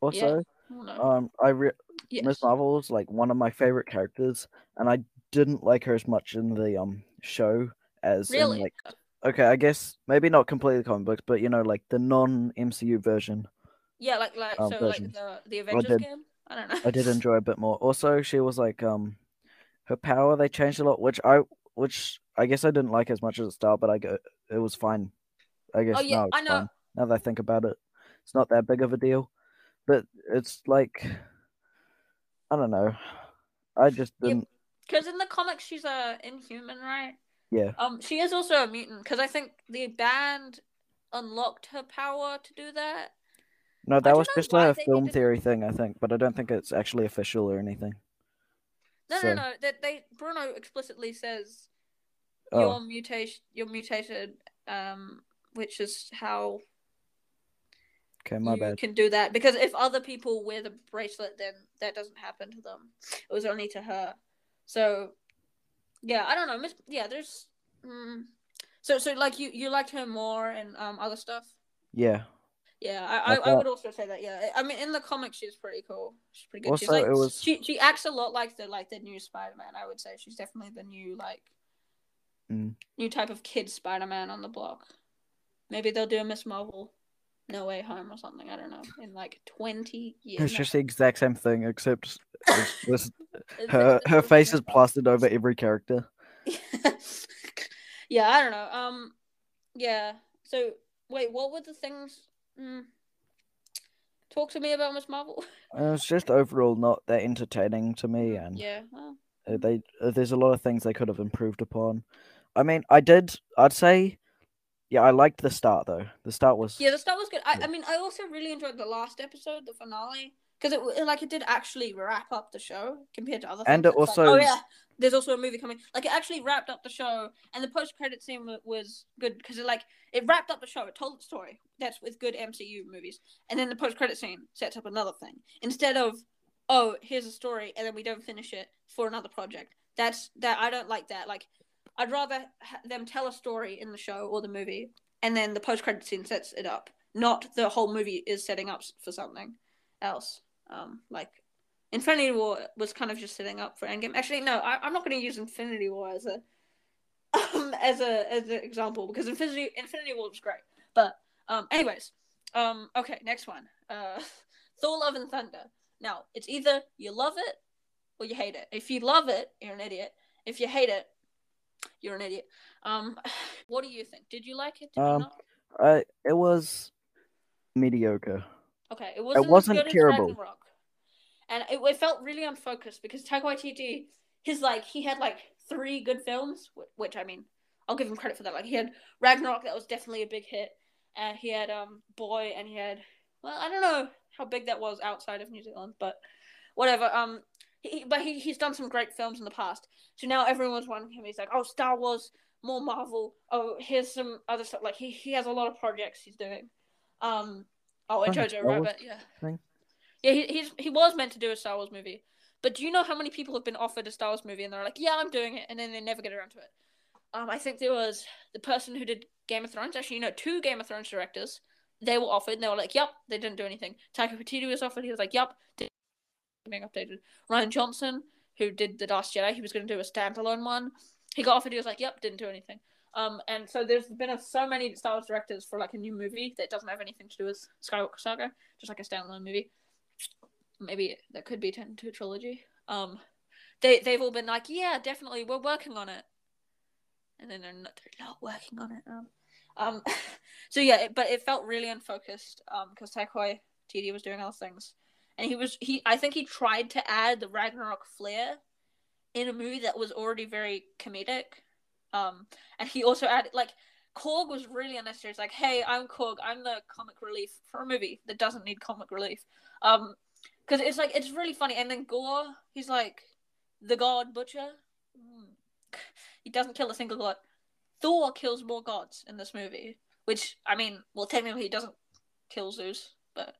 Also, I um, I re- yes. Miss Marvel is like one of my favorite characters, and I didn't like her as much in the um show as in, Really? like okay, I guess maybe not completely comic books, but you know, like the non MCU version. Yeah, like like um, so versions. like the the Avengers did- game. I don't know. I did enjoy a bit more. Also, she was like um, her power they changed a lot, which I which I guess I didn't like as much as the start, but I go it was fine. I guess Oh, yeah, I know. fine. Now that I think about it, it's not that big of a deal, but it's like I don't know. I just didn't. Because in the comics, she's a Inhuman, right? Yeah. Um, she is also a mutant. Because I think the band unlocked her power to do that. No, that was just like a film theory thing, I think, but I don't think it's actually official or anything. No, So- no, no. That they Bruno explicitly says Oh. you're mutation. You're mutated. Um, which is how Okay, my you bad. can do that. Because if other people wear the bracelet, then that doesn't happen to them. It was only to her. So, yeah, I don't know. Miss, yeah, there's. Mm, so, so like you, you liked her more and um other stuff. Yeah. Yeah, I, I I, I would also say that. Yeah, I mean, in the comics, she's pretty cool. She's pretty good. she's Also, like, it was- she she acts a lot like the like the new Spider Man. I would say she's definitely the new like Mm. new type of kid Spider Man on the block. Maybe they'll do a Miss Marvel, No Way Home or something. I don't know. In like twenty years. It's just the exact same thing, except it's just her her face is plastered over every character. Yeah, I don't know. Um, yeah. So wait, what were the things? Mm, talk to me about Miss Marvel. It was just overall not that entertaining to me, and yeah. Well, uh, they uh, there's a lot of things they could have improved upon. I mean, I did. I'd say, yeah, I liked the start though. The start was Yeah, the start was good. I, I mean, I also really enjoyed the last episode, the finale, because it, like it did actually wrap up the show compared to other. And things. it It's like, oh, also- oh yeah, there's also a movie coming. Like it actually wrapped up the show, and the post credit scene wa- was good because it like it wrapped up the show. It told the story. That's with good MCU movies, and then the post credit scene sets up another thing instead of oh here's a story and then we don't finish it for another project. That's that I don't like that. Like I'd rather them tell a story in the show or the movie and then the post credit scene sets it up. Not the whole movie is setting up for something else. Um, like Infinity War was kind of just setting up for Endgame. Actually, no, I, I'm not going to use Infinity War as a um, as a as an example because Infinity Infinity War was great. But um, anyways, um, okay, next one. Uh, Thor: Love and Thunder. Now it's either you love it or you hate it. If you love it, you're an idiot. If you hate it, you're an idiot. Um, what do you think? Did you like it? Did Um, not? I it was mediocre. Okay, it wasn't, wasn't as good terrible. and it, it felt really unfocused because Taika Waititi, his like he had like three good films, wh- which I mean, I'll give him credit for that. Like he had Ragnarok, that was definitely a big hit, and he had um Boy, and he had well, I don't know how big that was outside of New Zealand, but whatever. Um, He, but he, he's done some great films in the past. So now everyone's wanting him. He's like, oh, Star Wars, more Marvel. Oh, here's some other stuff. Like he, he has a lot of projects he's doing. Um, oh, and Jojo Rabbit, yeah, thing. yeah. He, he's he was meant to do a Star Wars movie, but do you know how many people have been offered a Star Wars movie and they're like, yeah, I'm doing it, and then they never get around to it. Um, I think there was the person who did Game of Thrones. Actually, you know, two Game of Thrones directors. They were offered, and they were like, "Yep." They didn't do anything. Taika Waititi was offered. He was like, "Yep." Did- Being updated. Rian Johnson, who did The Last Jedi, he was going to do a standalone one. He got offered. He was like, "Yep." Didn't do anything. Um, and so there's been a, so many Star Wars directors for like a new movie that doesn't have anything to do with Skywalker Saga, just like a standalone movie. Maybe that could be turned into a trilogy. Um, they they've all been like, "Yeah, definitely, we're working on it." and then they're not, they're not working on it. Um, um, so yeah, it, but it felt really unfocused. Um, because Taika Waititi was doing other things, and he was he. I think he tried to add the Ragnarok flair in a movie that was already very comedic. Um, and he also added like Korg was really unnecessary. It's like, hey, I'm Korg. I'm the comic relief for a movie that doesn't need comic relief. Um, because it's like it's really funny. And then Gorr, he's like the God Butcher. Mm. He doesn't kill a single god. Thor kills more gods in this movie, which I mean, well, technically he doesn't kill Zeus, but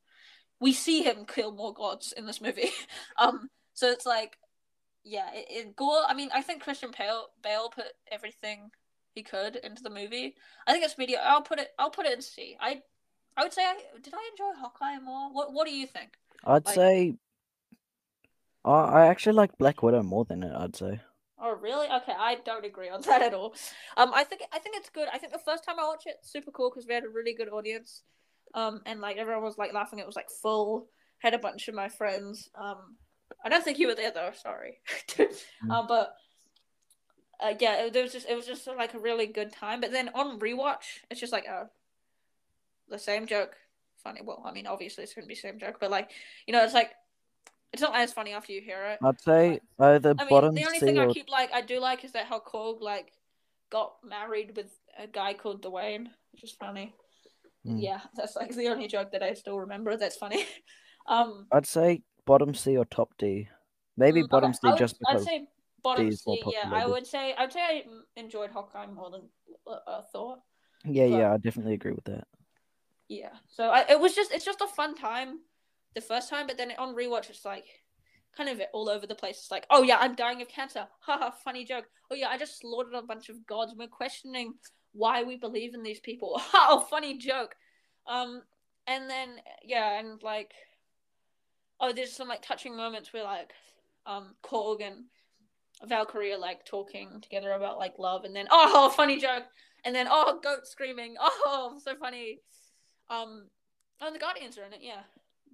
we see him kill more gods in this movie. um, so it's like, yeah, it, it Gorr. I mean, I think Christian Bale, Bale put everything he could into the movie. I think it's media. I'll put it. I'll put it in C. I, I would say I did. I enjoy Hawkeye more. What What do you think? I'd Like- say. I I actually like Black Widow more than it. I'd say. Oh really? Okay, I don't agree on that at all. Um, I think I think it's good. I think the first time I watched it, super cool because we had a really good audience. Um, and like everyone was like laughing. It was like full. Had a bunch of my friends. Um, I don't think you were there though. Sorry. uh, but uh, yeah, it, there was just it was just like a really good time. But then on rewatch, it's just like oh, the same joke. Funny. Well, I mean, obviously it's gonna be the same joke, but like you know, it's like it's not as funny after you hear it. I'd say either I mean, bottom the only thing I keep like I do like is that how Korg like got married with a guy called Dwayne, which is funny. Mm. Yeah, that's like the only joke that I still remember. That's funny. um, I'd say bottom C or top D. Maybe mm, bottom okay, C I would, just I'd because. say bottom D is more C. Yeah, I would say I'd say I enjoyed Hawkeye more than uh, uh, Thor. Yeah, but- yeah, I definitely agree with that. Yeah, so I, it was just it's just a fun time the first time, but then on rewatch it's like kind of all over the place. It's like, oh yeah, I'm dying of cancer. Haha, funny joke. Oh yeah, I just slaughtered a bunch of gods. We're questioning why we believe in these people. oh, funny joke. Um, and then yeah, and like, oh, there's some like touching moments where like, um, Korg and Valkyrie are like talking together about like love, and then oh, funny joke, and then oh, goat screaming. Oh, so funny. Um, oh, the Guardians are in it. Yeah,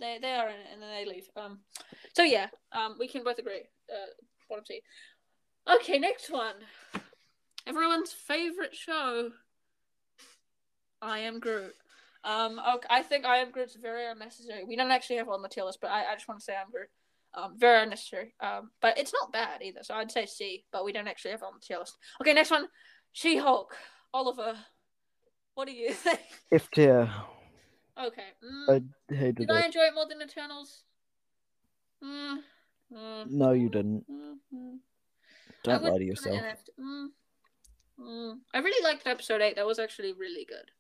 they they are in it, and then they leave. Um, so yeah, um, we can both agree. Uh, bottom C. Okay, next one. Everyone's favorite show. I am Groot. Um, okay, I think I am Groot's very unnecessary. We don't actually have it on the tier list, but I, I just want to say I'm Groot. Um, very unnecessary. Um, but it's not bad either, so I'd say C. But we don't actually have it on the tier list. Okay, next one. She Hulk. Oliver. What do you think? If tier, Okay. Mm, I hated did I enjoy it more than Eternals? Mm, mm, No, you didn't. mm, mm. I Don't lie to yourself. Mm. I really liked episode eight. That was actually really good.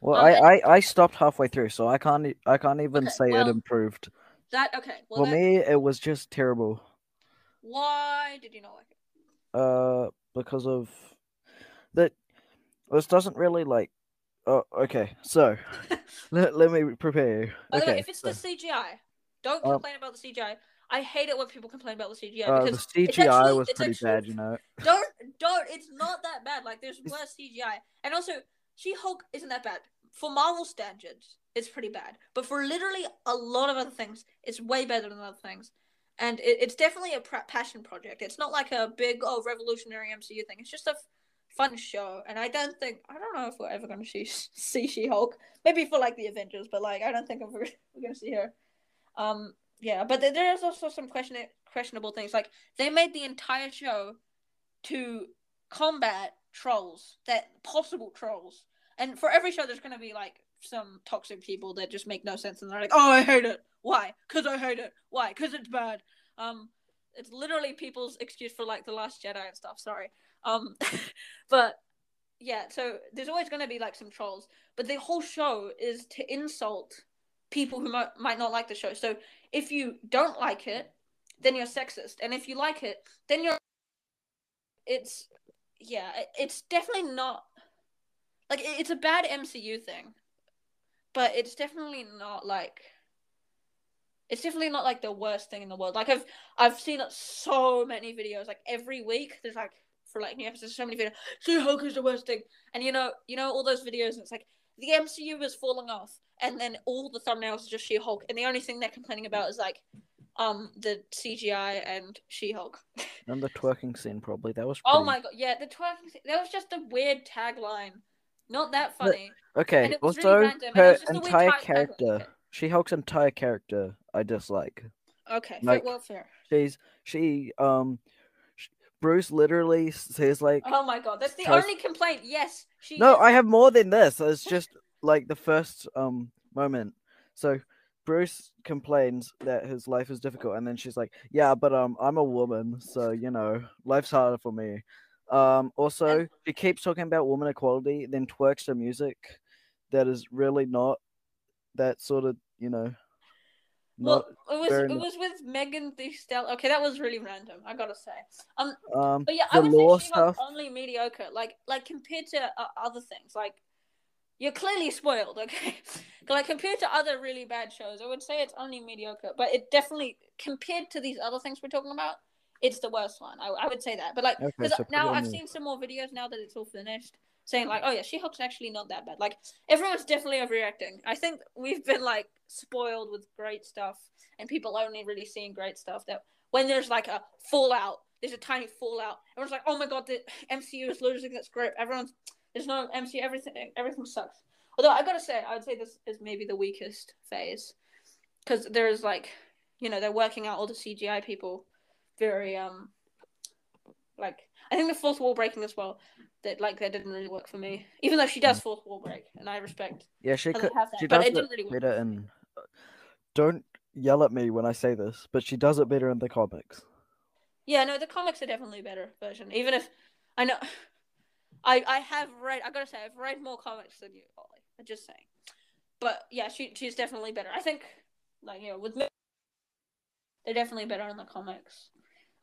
Well, Um, I, I, I stopped halfway through, so I can't I can't even Okay, say well, it improved. That okay. Well, For that, me, it was just terrible. why did you not like it? Uh, because of that. This doesn't really like. Oh, okay. So let, let me prepare you. Okay. if it's so, the CGI, don't Um, complain about the CGI. I hate it when people complain about the CGI uh, the because it's CGI actually- was pretty actually- bad, you know. don't don't. It's not that bad. Like there's worse CGI, and also She Hulk isn't that bad for Marvel standards. It's pretty bad, but for literally a lot of other things, it's way better than other things. And it, it's definitely a passion project. It's not like a big oh revolutionary MCU thing. It's just a f- fun show, and I don't think I don't know if we're ever gonna see see She Hulk. Maybe for like the Avengers, but like I don't think we're, we're gonna see her. Um, yeah, but there, there is also some question questionable things. Like they made the entire show to combat trolls, that possible trolls, and for every show there's gonna be like some toxic people that just make no sense, and they're like, "Oh, I hate it. Why? Cause I hate it. Why? Cause it's bad." Um, it's literally people's excuse for like the Last Jedi and stuff. Sorry, um, but yeah, so there's always going to be like some trolls, but the whole show is to insult people who might might not like the show. So if you don't like it, then you're sexist, and if you like it, then you're. It's yeah, it's definitely not like it's a bad MCU thing, but it's definitely not like it's definitely not like the worst thing in the world. Like I've I've seen so many videos. Like every week, there's like for like new episodes, so many videos. She Hulk is the worst thing, and you know, you know all those videos. And it's like the MCU is falling off, and then all the thumbnails are just She Hulk, and the only thing they're complaining about is like um the CGI and She Hulk. and the twerking scene, probably that was. Oh my god, yeah, the twerking. Scene, that was just a weird tagline. Not that funny. Okay. and was really Also, random, her was just a weird entire tag- character, She Hulk's entire character, I dislike. Okay, Like- well, fair. She's she um, Bruce literally says like, Oh my god, that's the tries- only complaint. Yes, she. no, is- I have more than this. It's just like the first um moment. So Bruce complains that his life is difficult, and then she's like, "Yeah, but um, I'm a woman, so you know, life's harder for me." Um, also, she keeps talking about woman equality, then twerks to music that is really not that sort of, you know, not Well, it was it was with Megan Thee Stallion. Okay, that was really random. I gotta say. Um, um but yeah, I would law say She-Hulk's stuff. only mediocre. Like like compared to uh, other things, like you're clearly spoiled. Okay, like compared to other really bad shows, I would say it's only mediocre. But it definitely compared to these other things we're talking about, it's the worst one. I, I would say that. But like Okay, so now I've seen some more videos now that it's all finished. Saying like, oh yeah, She Hulk's actually not that bad. Like everyone's definitely overreacting. I think we've been like spoiled with great stuff, and people only really seeing great stuff. That when there's like a fallout, there's a tiny fallout. Everyone's like, oh my god, the MCU is losing its grip. Everyone's there's no MC. Everything everything sucks. Although I gotta say, I would say this is maybe the weakest phase because there's like, you know, they're working out all the CGI people very um like I think the fourth wall breaking as well. That like that didn't really work for me. Even though she does fourth wall break, and I respect Yeah, she could. that, She but does it it didn't really work. better in. Don't yell at me when I say this, but she does it better in the comics. Yeah, no, the comics are definitely a better version. Even if I know, I I have read. I gotta say, I've read more comics than you, Ollie. I'm just saying. But yeah, she she's definitely better. I think, like you know, with me, they're definitely better in the comics.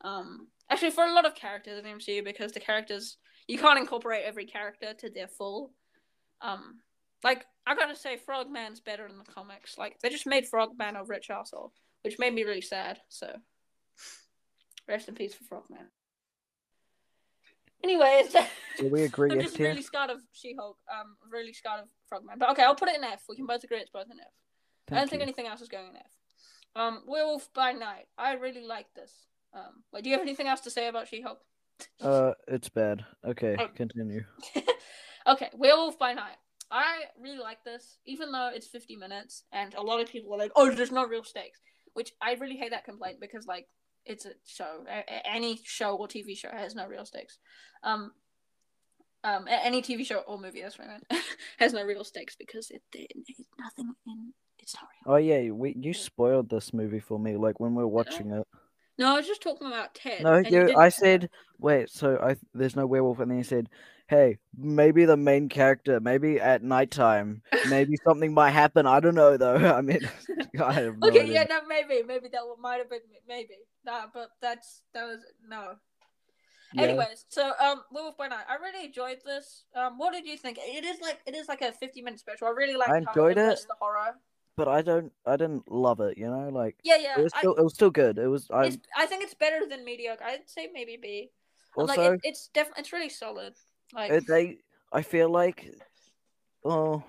Um, actually, for a lot of characters in MCU, because the characters you can't incorporate every character to their full. Um, like I gotta say, Frogman's better in the comics. Like they just made Frogman a rich asshole, which made me really sad. So. Rest in peace for Frogman. Anyways, So we agree, I'm just really scared of She-Hulk. Um, really scared of Frogman. But okay, I'll put it in F. We can both agree it's both in F. I don't Thank think anything else is going in F. Um, Werewolf by Night. I really like this. Um, like, do you have anything else to say about She-Hulk? Uh, it's bad. Okay, Oh. continue. okay, Werewolf by Night. I really like this, even though it's 50 minutes, and a lot of people are like, "Oh, there's no real stakes," which I really hate that complaint because, like, it's a show. A- any show or TV show has no real stakes. Um, um, any TV show or movie, that's what I meant, has no real stakes because it, it, it's nothing in it's not real. Oh yeah, we you spoiled this movie for me. Like when we were watching it. No, I was just talking about Ted. No, you. I said, wait. So I there's no werewolf, and then you said, hey, maybe the main character, maybe at nighttime, maybe something might happen. I don't know though. I mean, I no Okay, idea. yeah, no, maybe, maybe that might have been maybe. Nah, but that's that was no. Yeah. Anyways, so um, by Night. I really enjoyed this. Um, what did you think? It is like it is like a fifty minute special. I really like. I enjoyed it. The horror. but I don't. I didn't love it. You know, like Yeah, yeah. it was I, still. it was still good. It was. I I think it's better than mediocre. I'd say maybe B. Also. like it, it's definitely it's really solid. Like it, they. I feel like. Oh.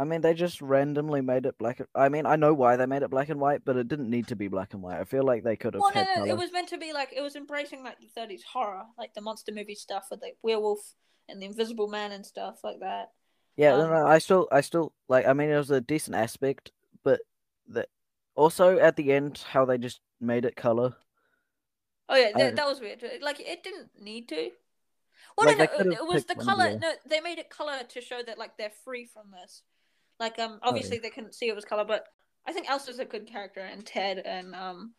I mean, they just randomly made it black. and- I mean, I know why they made it black and white, but it didn't need to be black and white. I feel like they could have well, no, no, color. it was meant to be like it was embracing like the thirties horror, like the monster movie stuff with like werewolf and the Invisible Man and stuff like that. Yeah, no, Um, no, I still, I still like. I mean, it was a decent aspect, but the also at the end how they just made it color. Oh yeah, that, was weird. Like it didn't need to. Well, Like, no, no, it was the picked one of color. No, they made it color to show that like they're free from this. Like Oh, um, obviously they couldn't see it was color, but I think Elsa's a good character, and Ted and um,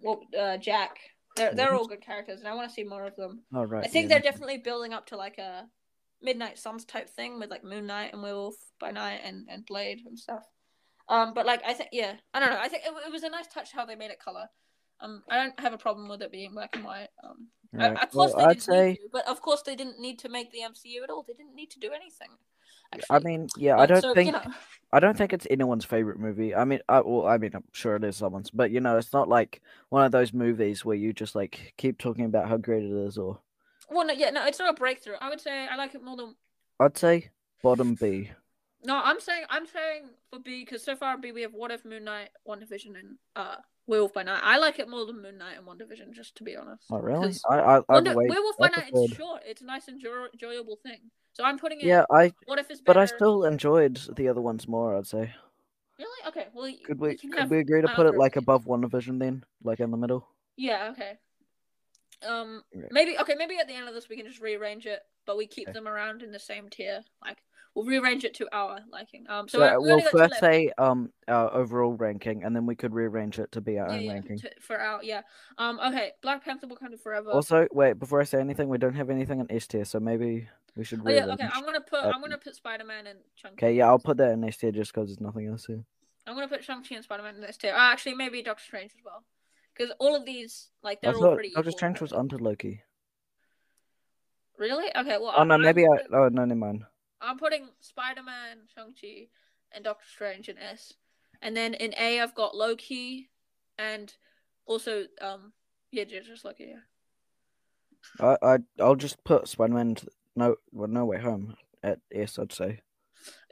well, uh, Jack They're they're all good characters, and I want to see more of them. All right. I think yeah, they're definitely building up to like a Midnight Suns type thing with like Moon Knight and Werewolf by Night and, and Blade and stuff. Um, but like I think yeah, I don't know. I think it, it was a nice touch how they made it color. Um, I don't have a problem with it being black and white. Um, I- right. of course Well, they I'd say. to, but of course they didn't need to make the MCU at all. They didn't need to do anything. I mean, yeah, I don't so, you think know, I don't think it's anyone's favorite movie. I mean, I well, I mean, I'm sure it is someone's, but you know, it's not like one of those movies where you just like keep talking about how great it is. Or well, no, yeah, no, it's not a breakthrough. I would say I like it more than I'd say bottom B. No, I'm saying I'm saying for B because so far B we have What If Moon Knight, WandaVision, and uh Werewolf by Night. I like it more than Moon Knight and WandaVision, just to be honest. Oh really? I I I'd Wonder-. Werewolf by Night it's short. It's a nice enjoy- enjoyable thing. So I'm putting it. Yeah, I What if it's but? I still enjoyed the other ones more. I'd say. really okay. Well, Could we can could we agree to put it like above WandaVision then, like in the middle? Yeah. Okay. Um. Right. Maybe okay. Maybe at the end of this we can just rearrange it, but we keep Okay. them around in the same tier. Like we'll rearrange it to our liking. Um. So So, we- we we'll only got two first say um our overall ranking, and then we could rearrange it to be our Yeah, own yeah, ranking. to- for our yeah. Um. Okay. Black Panther: Wakanda Forever. Also, wait before I say anything, we don't have anything in S tier, so maybe we should Oh yeah, okay. I'm gonna put Uh, I'm gonna put Spider Man and Shang. Okay, yeah, I'll put that in S tier just because there's nothing else here. I'm gonna put Shang Chi and Spider Man in this tier. Uh, actually, maybe Doctor Strange as well, because all of these like I they're all thought pretty. Doctor equal. Strange was under Loki. Really? Okay. Well. Oh no, I'm maybe I. Oh no, never mind. I'm putting Spider Man, Shang Chi, and Doctor Strange in S, and then in A I've got Loki, and also um yeah ju- just Loki. Yeah. I I I'll just put Spider Man. No, well, no way home at S. I'd say.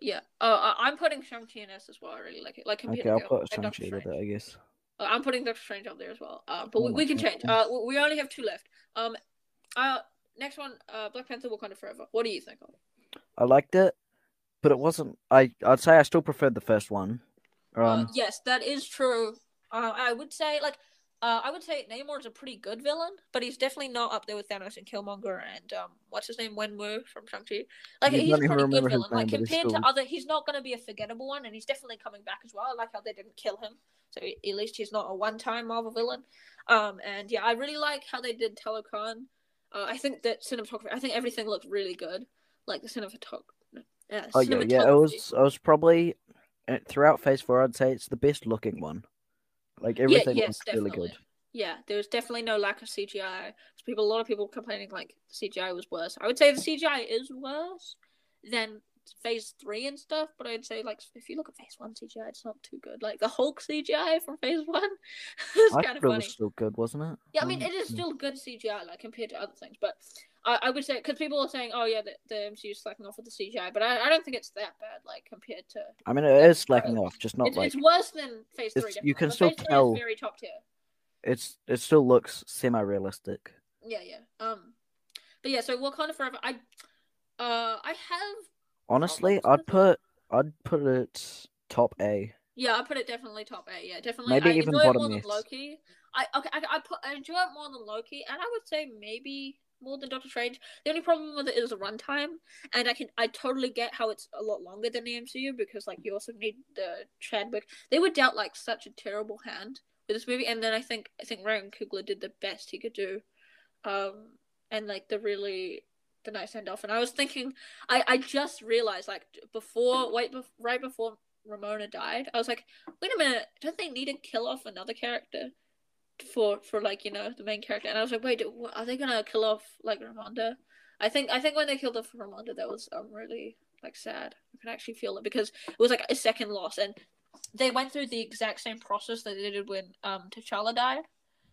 Yeah. Uh, I'm putting Shang Chi in S as well. I really like it. Like Okay, I'll put Shang Chi with it, I guess. Uh, I'm putting Doctor Strange up there as well. Uh, but Oh we, we can God. change. Uh, we- only have two left. Um, uh, next one, uh, Black Panther: Wakanda Forever. What do you think of? I liked it, but it wasn't. I I'd say I still preferred the first one. uh, Um, yes, that is true. Uh, I would say like. Uh, I would say Namor is a pretty good villain, but he's definitely not up there with Thanos and Killmonger and um, what's his name, Wenwu from Shang Chi. Like he's a pretty good villain. Like name, he's compared still- to other, he's not going to be a forgettable one, and he's definitely coming back as well. I like how they didn't kill him, so at least he's not a one-time Marvel villain. Um, and yeah, I really like how they did Talokan. Uh, I think that cinematography. I think everything looked really good. Like the cinematography. Yeah, oh yeah, yeah. It was. It was probably uh, throughout Phase Four. I'd say it's the best looking one. Like everything yes, was really good. Yeah, there was definitely no lack of CGI. People, a lot of people complaining like CGI was worse. I would say the CGI is worse than Phase Three and stuff, but I'd say like if you look at Phase One CGI, it's not too good. Like the Hulk CGI from Phase One, it's I kind of funny. was still good, wasn't it? Yeah, I mean Um, it is still good CGI like compared to other things, but I, I would say because people are saying, oh yeah, the, the MCU is slacking off with the CGI, but I, I don't think it's that bad like compared to. I mean, it is slacking off, just not It's, like it's worse than Phase Three. you can still tell- very top tier. it's. It still looks semi-realistic. Yeah, yeah. Um, but yeah, so Wakanda Forever. I, uh, I have. Honestly, I'd put. I'd put it top A. Yeah, I put it definitely top A. Yeah, definitely. Maybe I even enjoy it bottom more than yes. Loki. I okay. I, I put I enjoy it more than Loki, and I would say maybe more than Doctor Strange. The only problem with it is the runtime, and I can I totally get how it's a lot longer than the MCU because like you also need the Chadwick. They were dealt like such a terrible hand with this movie, and then I think I think Ryan Coogler did the best he could do, um, and like the really the nice end off. And I was thinking, I I just realized like before wait right before Ramonda died, I was like, wait a minute, don't they need to kill off another character? For for like you know the main character, and I was like, wait, are they gonna kill off like Ramonda? I think I think when they killed off Ramonda, that was um really like sad. I could actually feel it because it was like a second loss, and they went through the exact same process that they did when um T'Challa died.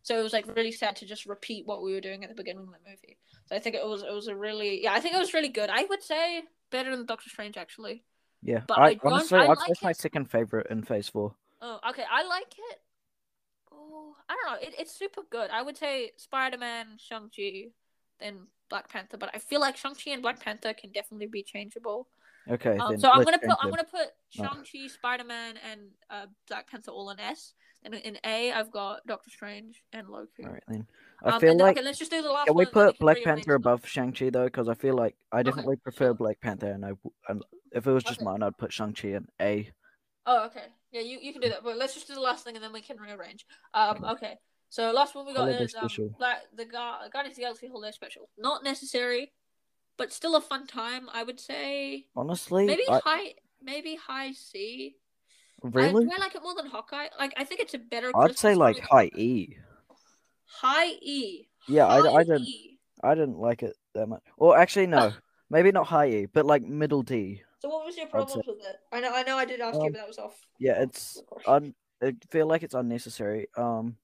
So it was like really sad to just repeat what we were doing at the beginning of the movie. So I think it was it was a really yeah I think it was really good. I would say better than Doctor Strange actually. Yeah, But I, I honestly, I like it's my second favorite in Phase Four. Oh, okay. I like it. Oh, I don't know. It, it's super good. I would say Spider Man, Shang Chi, then Black Panther. But I feel like Shang Chi and Black Panther can definitely be changeable. Okay, Um, so I'm gonna put I'm gonna put Oh. Shang Chi, Spider Man, and uh, Black Panther all in S. And in A, I've got Doctor Strange and Loki. All right then. I Um, feel then- like okay, let's just do the last can we put Black Panther above Shang Chi though? Because I feel like I definitely prefer. Black Panther, and I and if it was just Okay. mine, I'd put Shang Chi in A. Oh, okay. Yeah, you, you can do that. But let's just do the last thing and then we can rearrange. Um, okay. So last one we got Holiday is um, special. Black, the Ga- Guardians of the Galaxy Holiday Special. Not necessary, but still a fun time. I would say Honestly, maybe I, high, maybe high C. really, do I like it more than Hawkeye? Like I think it's a better. I'd say like high E. High E. Yeah, I, I didn't, E. I didn't like it that much. Or actually, no, maybe not high E, but like middle D. So what was your problems with it? I know, I know, I did ask you, Um, but that was off. Yeah, it's un. I feel like it's unnecessary. Um,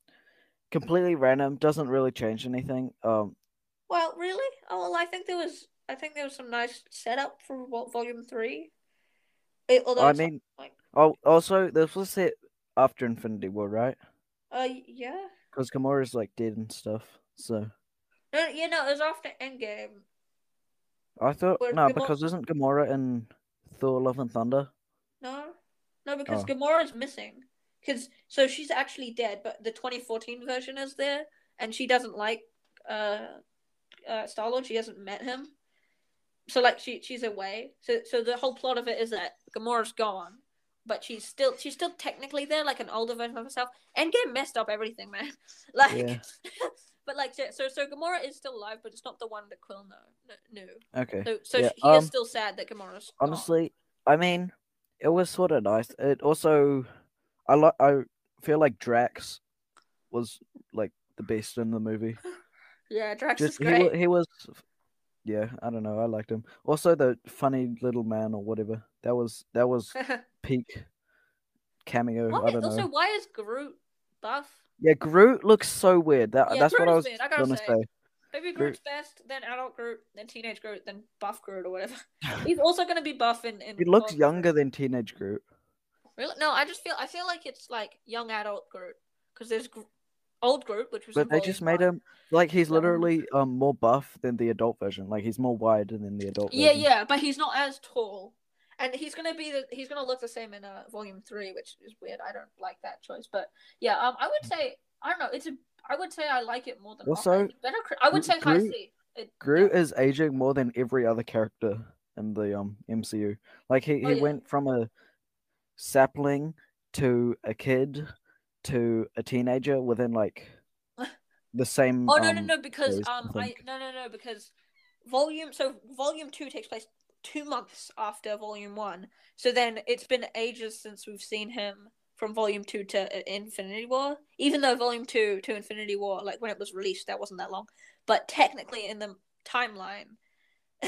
completely random. Doesn't really change anything. Um, Well, really? Oh, well, I think there was, I think there was some nice setup for vol- volume three. It, although I mean, like, oh, also this was set after Infinity War, right? uh, yeah. Because Gamora's like dead and stuff. So No, yeah, no, it was after Endgame. I thought Where no, Gamora- because isn't Gamora in Thor: Love and Thunder? No, no, because Oh. Gamora's missing. Because so she's actually dead, but the 2014 version is there, and she doesn't like uh, uh Star Lord. She hasn't met him, so like she she's away. So so the whole plot of it is that Gamora's gone, but she's still she's still technically there, like an older version of herself. Endgame messed up everything, man. Like, Yeah. but like so so Gamora is still alive, but it's not the one that Quill know, knew. Okay. So so Yeah, he is um, still sad that Gamora's gone. Honestly, I mean, it was sort of nice. It also, I like. I feel like Drax was like the best in the movie. Yeah, Drax is Just he, great. wa- he was. Yeah, I don't know. I liked him. Also, the funny little man or whatever. That was that was peak cameo. Why, I don't also, know. why is Groot buff? Yeah, Groot looks so weird. That Yeah, that's what I was weird, I gonna say. say. Baby Groot- Groot's best, then adult Groot, then teenage Groot, then buff Groot or whatever. He's also gonna be buff in. in He looks younger three. than teenage Groot. Really? No, I just feel I feel like it's like young adult Groot because there's old Groot, which was. But they just made him like he's literally um more buff than the adult version. Like he's more wide than the adult Yeah, version. yeah, but he's not as tall, and he's gonna be the he's gonna look the same in uh, Volume Three, which is weird. I don't like that choice, but yeah, um, I would say I don't know. It's a I would say I like it more than Also, better. I would say Groot- It, Groot yeah. is aging more than every other character in the um MCU. Like he, Oh, he yeah. went from a sapling to a kid to a teenager within like the same. Oh no no um, no because series, um I no no no because volume so volume two takes place two months after volume one. So then it's been ages since we've seen him from volume two to uh, Infinity War. Even though volume two to Infinity War like when it was released that wasn't that long. But technically in the timeline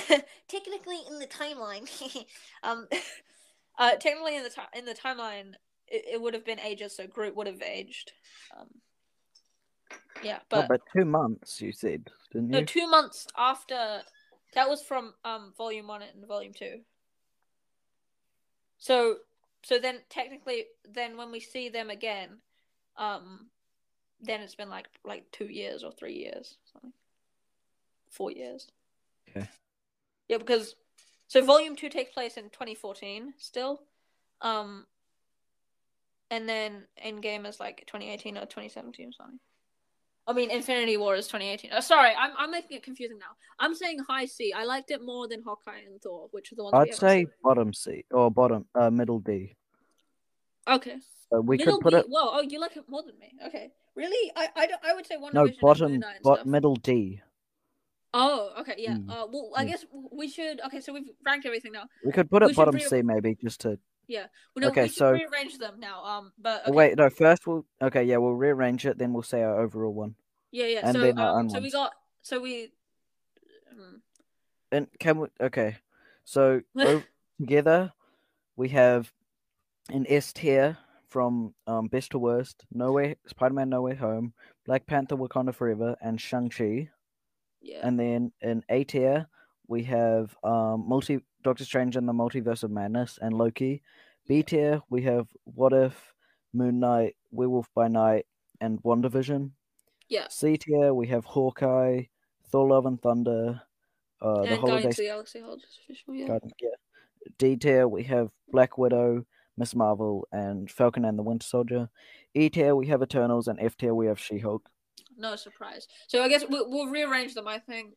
technically in the timeline um uh technically in the ti- in the timeline it, it would have been ages so Groot would have aged. Um yeah Oh, but but two months you said, didn't you? no, two months after that was from um volume one and volume two. So so then technically then when we see them again, um then it's been like like two years or three years, something. Four years. Okay. Yeah, because so volume two takes place in twenty fourteen still. Um and then Endgame is like twenty eighteen or twenty seventeen or something. I mean, Infinity War is 2018. Uh, sorry, I'm I'm making it confusing now. I'm saying high C. I liked it more than Hawkeye and Thor, which are the ones I'd say seen. bottom C or bottom uh middle D. Okay. So we Middle could put D. it Whoa, oh, you like it more than me. Okay. Really? I I, don't- I would say one no bottom Moon Knight and bot stuff. middle D. Oh, okay, yeah. Mm, Uh, well, I yeah. guess we should. Okay, so we've ranked everything now. We could put it should bottom C maybe just to. Well, no, Okay, we so- rearrange them now. Um, but okay. Wait, no. First we'll okay. Yeah, we'll rearrange it. Then we'll say our overall one. Yeah, yeah. and so then our um, so we got so we. Hmm. And can we? Okay, so together we have an S tier from um best to worst. No way, Spider-Man: No Way Home, Black Panther: Wakanda Forever, and Shang Chi. Yeah. And then an A tier we have um multi Doctor Strange and the Multiverse of Madness and Loki. B tier we have What If, Moon Knight, Werewolf by Night, and WandaVision. yeah. C tier we have Hawkeye, Thor: Love and Thunder, uh, the and holiday Guardians of the Galaxy Holiday Special. Yeah. Garden, yeah. D tier we have Black Widow, Miss Marvel, and Falcon and the Winter Soldier. E tier we have Eternals, and F tier we have She Hulk. No surprise. So I guess we'll, we'll rearrange them. I think.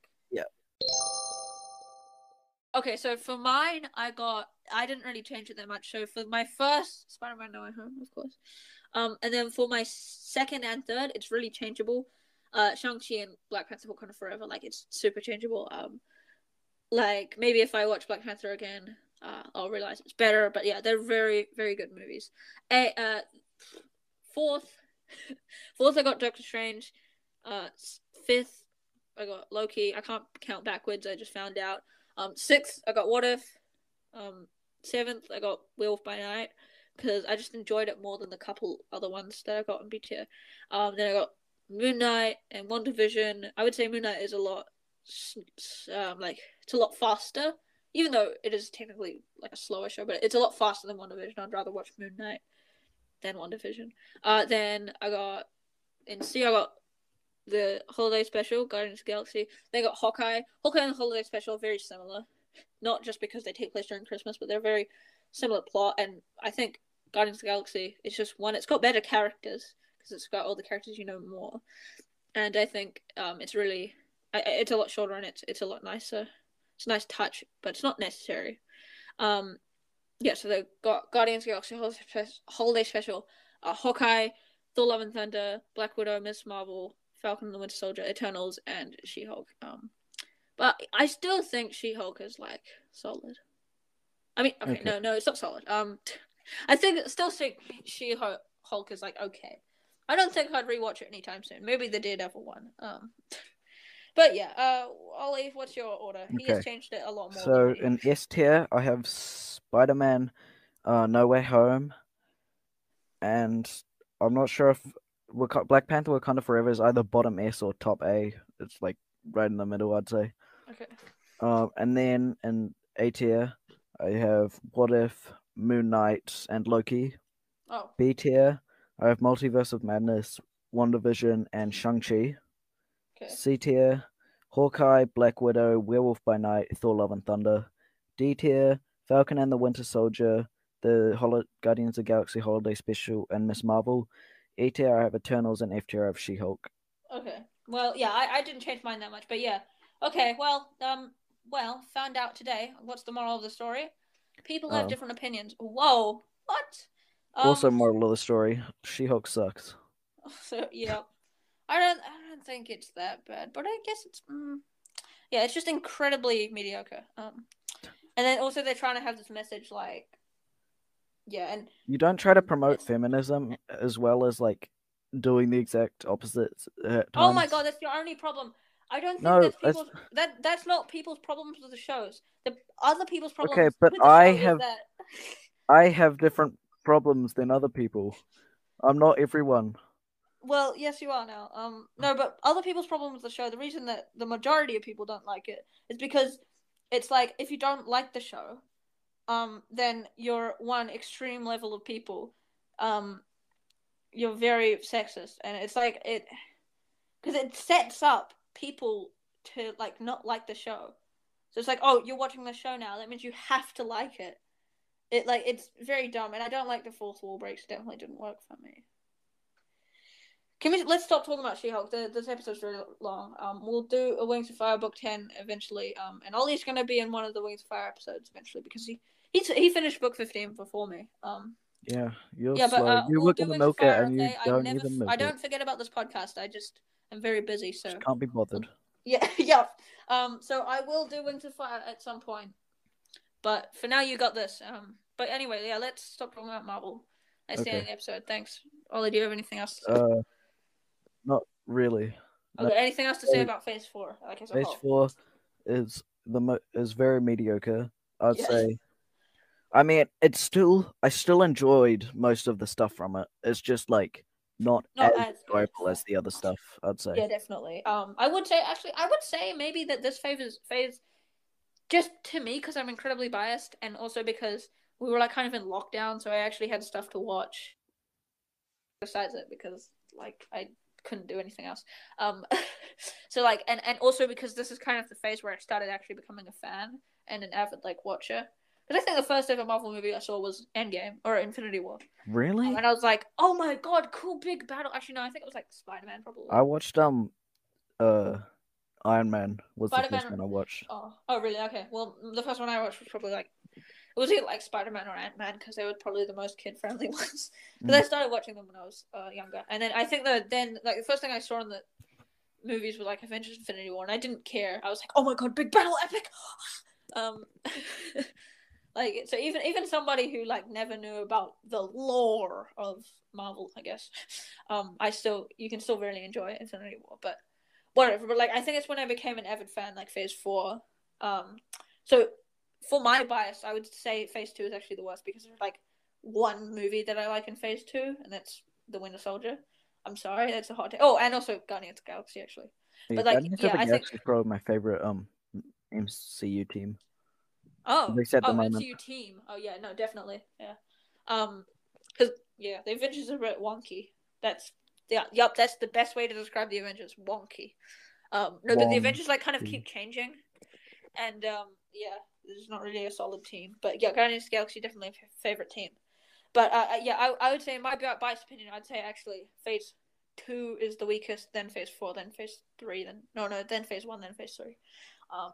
Okay, so for mine, I got. I didn't really change it that much. So for my first Spider-Man No Way Home, of course, Um, and then for my second and third, it's really changeable. Uh, Shang Chi and Black Panther Wakanda Forever, like it's super changeable. Um, like maybe if I watch Black Panther again, uh, I'll realize it's better. But yeah, they're very very good movies. A, uh, fourth, fourth I got Doctor Strange. Uh, fifth I got Loki. I can't count backwards. I just found out. Um, sixth I got What If. Um, seventh I got Werewolf by Night because I just enjoyed it more than the couple other ones that I got in B tier. Um, then I got Moon Knight and WandaVision. I would say Moon Knight is a lot, um, like it's a lot faster, even though it is technically like a slower show, but it's a lot faster than WandaVision. I'd rather watch Moon Knight than WandaVision. Uh, then I got in C, I got the holiday special, Guardians of the Galaxy. They got Hawkeye. Hawkeye and the holiday special are very similar, not just because they take place during Christmas, but they're very similar plot. And I think Guardians of the Galaxy is just one. It's got better characters because it's got all the characters you know more, and I think um, it's really it's a lot shorter and it's it's a lot nicer. It's a nice touch, but it's not necessary. Um, yeah, so they got Guardians of the Galaxy holiday special, uh, Hawkeye, Thor: Love and Thunder, Black Widow, Miss Marvel, Falcon and the Winter Soldier, Eternals, and She Hulk. Um, but I still think She Hulk is like solid. I mean, okay, okay, no, no, it's not solid. Um, I think still think She Hulk is like okay. I don't think I'd rewatch it anytime soon. Maybe the Daredevil one. Um, but yeah, uh, Ollie, what's your order? He has changed it a lot more. So in S tier, I have Spider Man, uh, No Way Home, and I'm not sure if Black Panther Wakanda Forever is either bottom S or top A. It's like right in the middle, I'd say. Okay. Um, and then in A tier, I have What If, Moon Knight, and Loki. Oh. B tier, I have Multiverse of Madness, WandaVision, and Shang-Chi. Okay. C tier, Hawkeye, Black Widow, Werewolf by Night, Thor Love and Thunder. D tier, Falcon and the Winter Soldier, the Hol- Guardians of the Galaxy Holiday Special, and Miss Marvel. A tier have Eternals, and FTR have She Hulk. Okay. Well, yeah, I, I didn't change mine that much, but yeah. Okay. Well, um, well, found out today. What's the moral of the story? People have oh. different opinions. Whoa. What? Um, also, moral of the story: She Hulk sucks. So yeah, I don't. I don't think it's that bad, but I guess it's. Mm, yeah, it's just incredibly mediocre. Um, and then also they're trying to have this message like yeah, and you don't try to promote feminism as well as like doing the exact opposite. Oh my god, that's your only problem. I don't think no, that's people's, that's... that that's not people's problems with the shows. The other people's problems. Okay, but I have that... I have different problems than other people. I'm not everyone. Well, yes, you are now. Um, no, but other people's problems with the show. The reason that the majority of people don't like it is because it's like if you don't like the show, um, then you're one extreme level of people. Um, you're very sexist, and it's like it because it sets up people to like not like the show. So it's like, oh, you're watching the show now. That means you have to like it. It like it's very dumb, and I don't like the fourth wall breaks. Definitely didn't work for me. Can we let's stop talking about She-Hulk? The, this episode's very long. Um, we'll do a Wings of Fire book ten eventually. Um, and Ollie's gonna be in one of the Wings of Fire episodes eventually because he he he finished book fifteen before me. Um. Yeah, you're yeah, slow. But, uh, you we'll look at the milk and you don't never, even milk I don't forget about this podcast. I just I'm very busy, so just can't be bothered. Yeah, yeah. Um. So I will do Wings of Fire at some point, but for now you got this. Um. But anyway, yeah. Let's stop talking about Marvel. That's okay. the end of the episode. Thanks. Ollie, do you have anything else? Uh, not really. Okay. No. Anything else to say about Phase Four? Like as Phase Four is the mo- is very mediocre. I'd say I mean, it's still I still enjoyed most of the stuff from it. It's just like not, not as, enjoyable as the other stuff. I'd say. Yeah, definitely. Um, I would say actually, I would say maybe that this phase phase, just to me, because I'm incredibly biased, and also because we were like kind of in lockdown, so I actually had stuff to watch. Besides it, because like I couldn't do anything else. Um, so like, and and also because this is kind of the phase where I started actually becoming a fan and an avid like watcher. I think the first ever Marvel movie I saw was Endgame or Infinity War. Really? and I was like, oh my god, cool big battle. Actually, no, I think it was like Spider Man probably. I watched um, uh, Iron Man was Spider-Man... the first one I watched. Oh, oh really? Okay. Well, the first one I watched was probably like it was either like Spider Man or Ant Man because they were probably the most kid friendly ones. Because I started watching them when I was uh, younger, and then I think that then like the first thing I saw in the movies were like Avengers Infinity War, and I didn't care. I was like, oh my god, big battle, epic. um, like so even even somebody who like never knew about the lore of Marvel, I guess, um, I still you can still really enjoy Infinity War, but whatever. But like I think it's when I became an avid fan, like Phase Four. Um, so for my bias, I would say Phase Two is actually the worst because there's like one movie that I like in Phase Two, and that's The Winter Soldier. I'm sorry, that's a hot take. Oh, and also Guardians of the Galaxy actually. But, like, Guardians yeah, of the I think- is probably my favorite um MCU team. Oh, least at the oh, moment. MCU team. Oh yeah, no, definitely, yeah. Um, because yeah, the Avengers are a bit wonky. That's yeah, yup. That's the best way to describe the Avengers. Wonky. Um, no, but the Avengers like kind of keep changing, and um, yeah, there's not really a solid team. But yeah, Guardians of the Galaxy definitely a favorite team. But uh, uh, yeah, I, I would say in my biased opinion, I'd say actually Phase two is the weakest, then Phase four, then Phase three, then no, no, then Phase one, then Phase three. Um,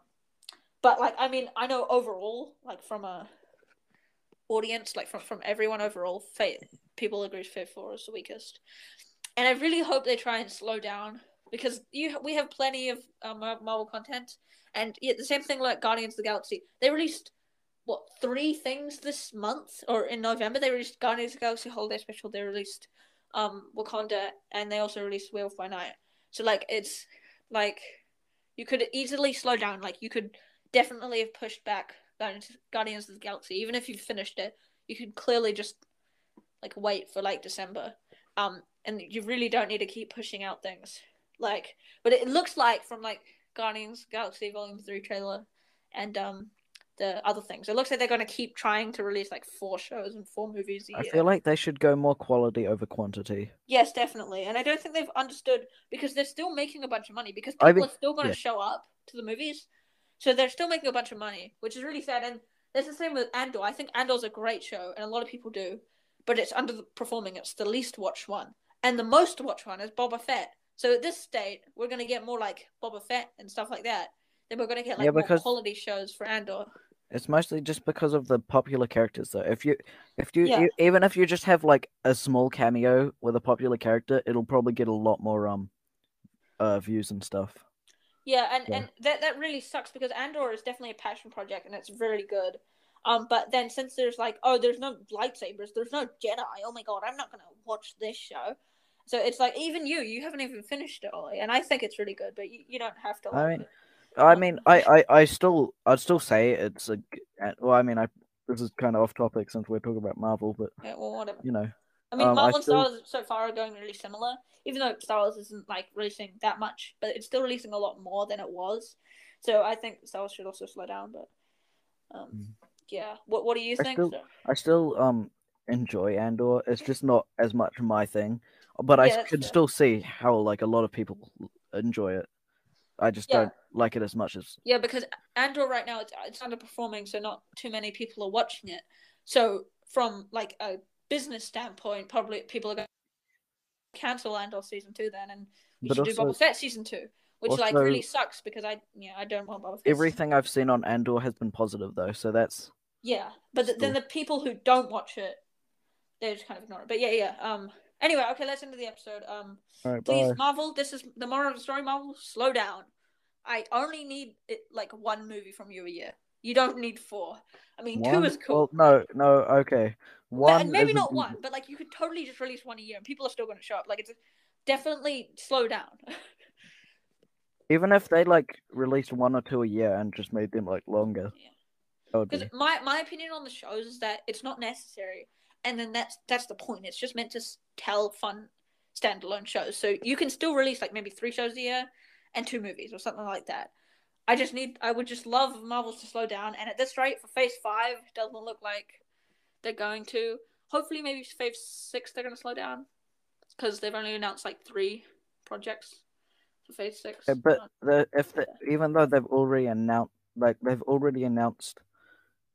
but like I mean, I know overall, like from a audience, like from from everyone overall, Phase people agree Phase four is the weakest, and I really hope they try and slow down because you we have plenty of um, Marvel content, and yeah, the same thing like Guardians of the Galaxy. They released what three things this month or in November. They released Guardians of the Galaxy Holiday Special. They released um Wakanda, and they also released Werewolf by Night. So like it's like you could easily slow down. Like you could definitely have pushed back Guardians, Guardians of the Galaxy, even if you've finished it. You could clearly just like wait for like December. Um, and you really don't need to keep pushing out things. Like, but it looks like from like Guardians of the Galaxy Volume Three trailer and um the other things, it looks like they're going to keep trying to release like four shows and four movies a I year. I feel like they should go more quality over quantity. Yes, definitely. And I don't think they've understood because they're still making a bunch of money because I people mean- are still going to yeah. show up to the movies. So they're still making a bunch of money, which is really sad. And that's the same with Andor. I think Andor's a great show, and a lot of people do, but it's underperforming. It's the least watched one. And the most watched one is Boba Fett. So at this state, we're going to get more like Boba Fett and stuff like that. Then we're going to get like Yeah, more quality shows for Andor. It's mostly just because of the popular characters, though. If you, if you, Yeah. you, even if you just have like a small cameo with a popular character, it'll probably get a lot more um, uh, views and stuff. Yeah, and, Yeah. and that that really sucks because Andor is definitely a passion project and it's really good. Um, but then since there's like, oh, there's no lightsabers, there's no Jedi. Oh my god, I'm not gonna watch this show. So it's like even you, you haven't even finished it, Ollie, and I think it's really good, but you, you don't have to. I like mean, it. I mean, I, I, I still, I'd still say it's a. Well, I mean, I this is kind of off topic since we're talking about Marvel, but yeah, well, whatever. you know, I mean, um, I Marvel and Star Wars so far are going really similar, even though Star Wars isn't like releasing that much, but it's still releasing a lot more than it was. So I think Star Wars should also slow down. But um, Mm. yeah, what what do you I think? still- sir? I still um enjoy Andor. It's just not as much my thing, but I Yeah, that's can fair. still see how like a lot of people enjoy it. I just Yeah. don't like it as much as Yeah, because Andor right now it's it's underperforming, so not too many people are watching it. So from like a business standpoint, probably people are going to cancel Andor season two then, and we But should do also- Boba Fett season two, which like really sucks because I yeah I don't want Boba Fett. everything I've seen on Andor has been positive though. So that's Yeah, but th- then the people who don't watch it, they just kind of ignore it. But yeah, yeah. Um. Anyway, okay, let's end the episode. Um. right. Please, Bye. Marvel, this is the moral of the story. Marvel, slow down. I only need it, like one movie from you a year. You don't need four. I mean, two is cool. Well, no, no, okay. One, maybe isn't not one, but like you could totally just release one a year, and people are still going to show up. Like it's definitely slow down. Even if they like released one or two a year and just made them like longer, Yeah. Because be. my my opinion on the shows is that it's not necessary, and then that's that's the point. It's just meant to tell fun standalone shows. So you can still release like maybe three shows a year and two movies or something like that. I just need. I would just love Marvel to slow down, and at this rate, for Phase Five, it doesn't look like they're going to. Hopefully, maybe Phase Six they're going to slow down because they've only announced like three projects for Phase Six. Yeah, but the if the, even though they've already announced like they've already announced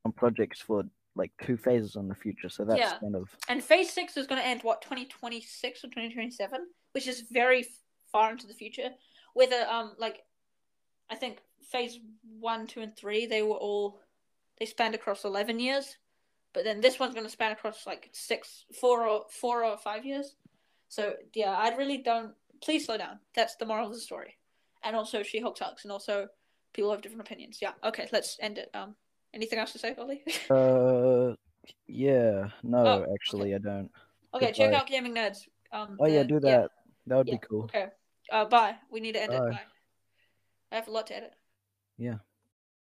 on projects for like two phases in the future, so that's Yeah. kind of And phase six is going to end what 2026 or 2027, which is very far into the future. Whether um like, I think phase one, two, and three they were all they spanned across eleven years, but then this one's gonna span across like six, four or four or five years. So yeah, I really don't. Please slow down. That's the moral of the story. And also, She Hulk sucks, and also people have different opinions. Yeah. Okay, let's end it. Um, anything else to say, Ollie? Uh, yeah. No, Oh, actually, I don't. okay, check out Gaming Nerds. Um, Oh yeah, do that. That would yeah, be cool. Okay. Uh, bye. We need to end it. Bye. Bye. I have a lot to edit. Yeah.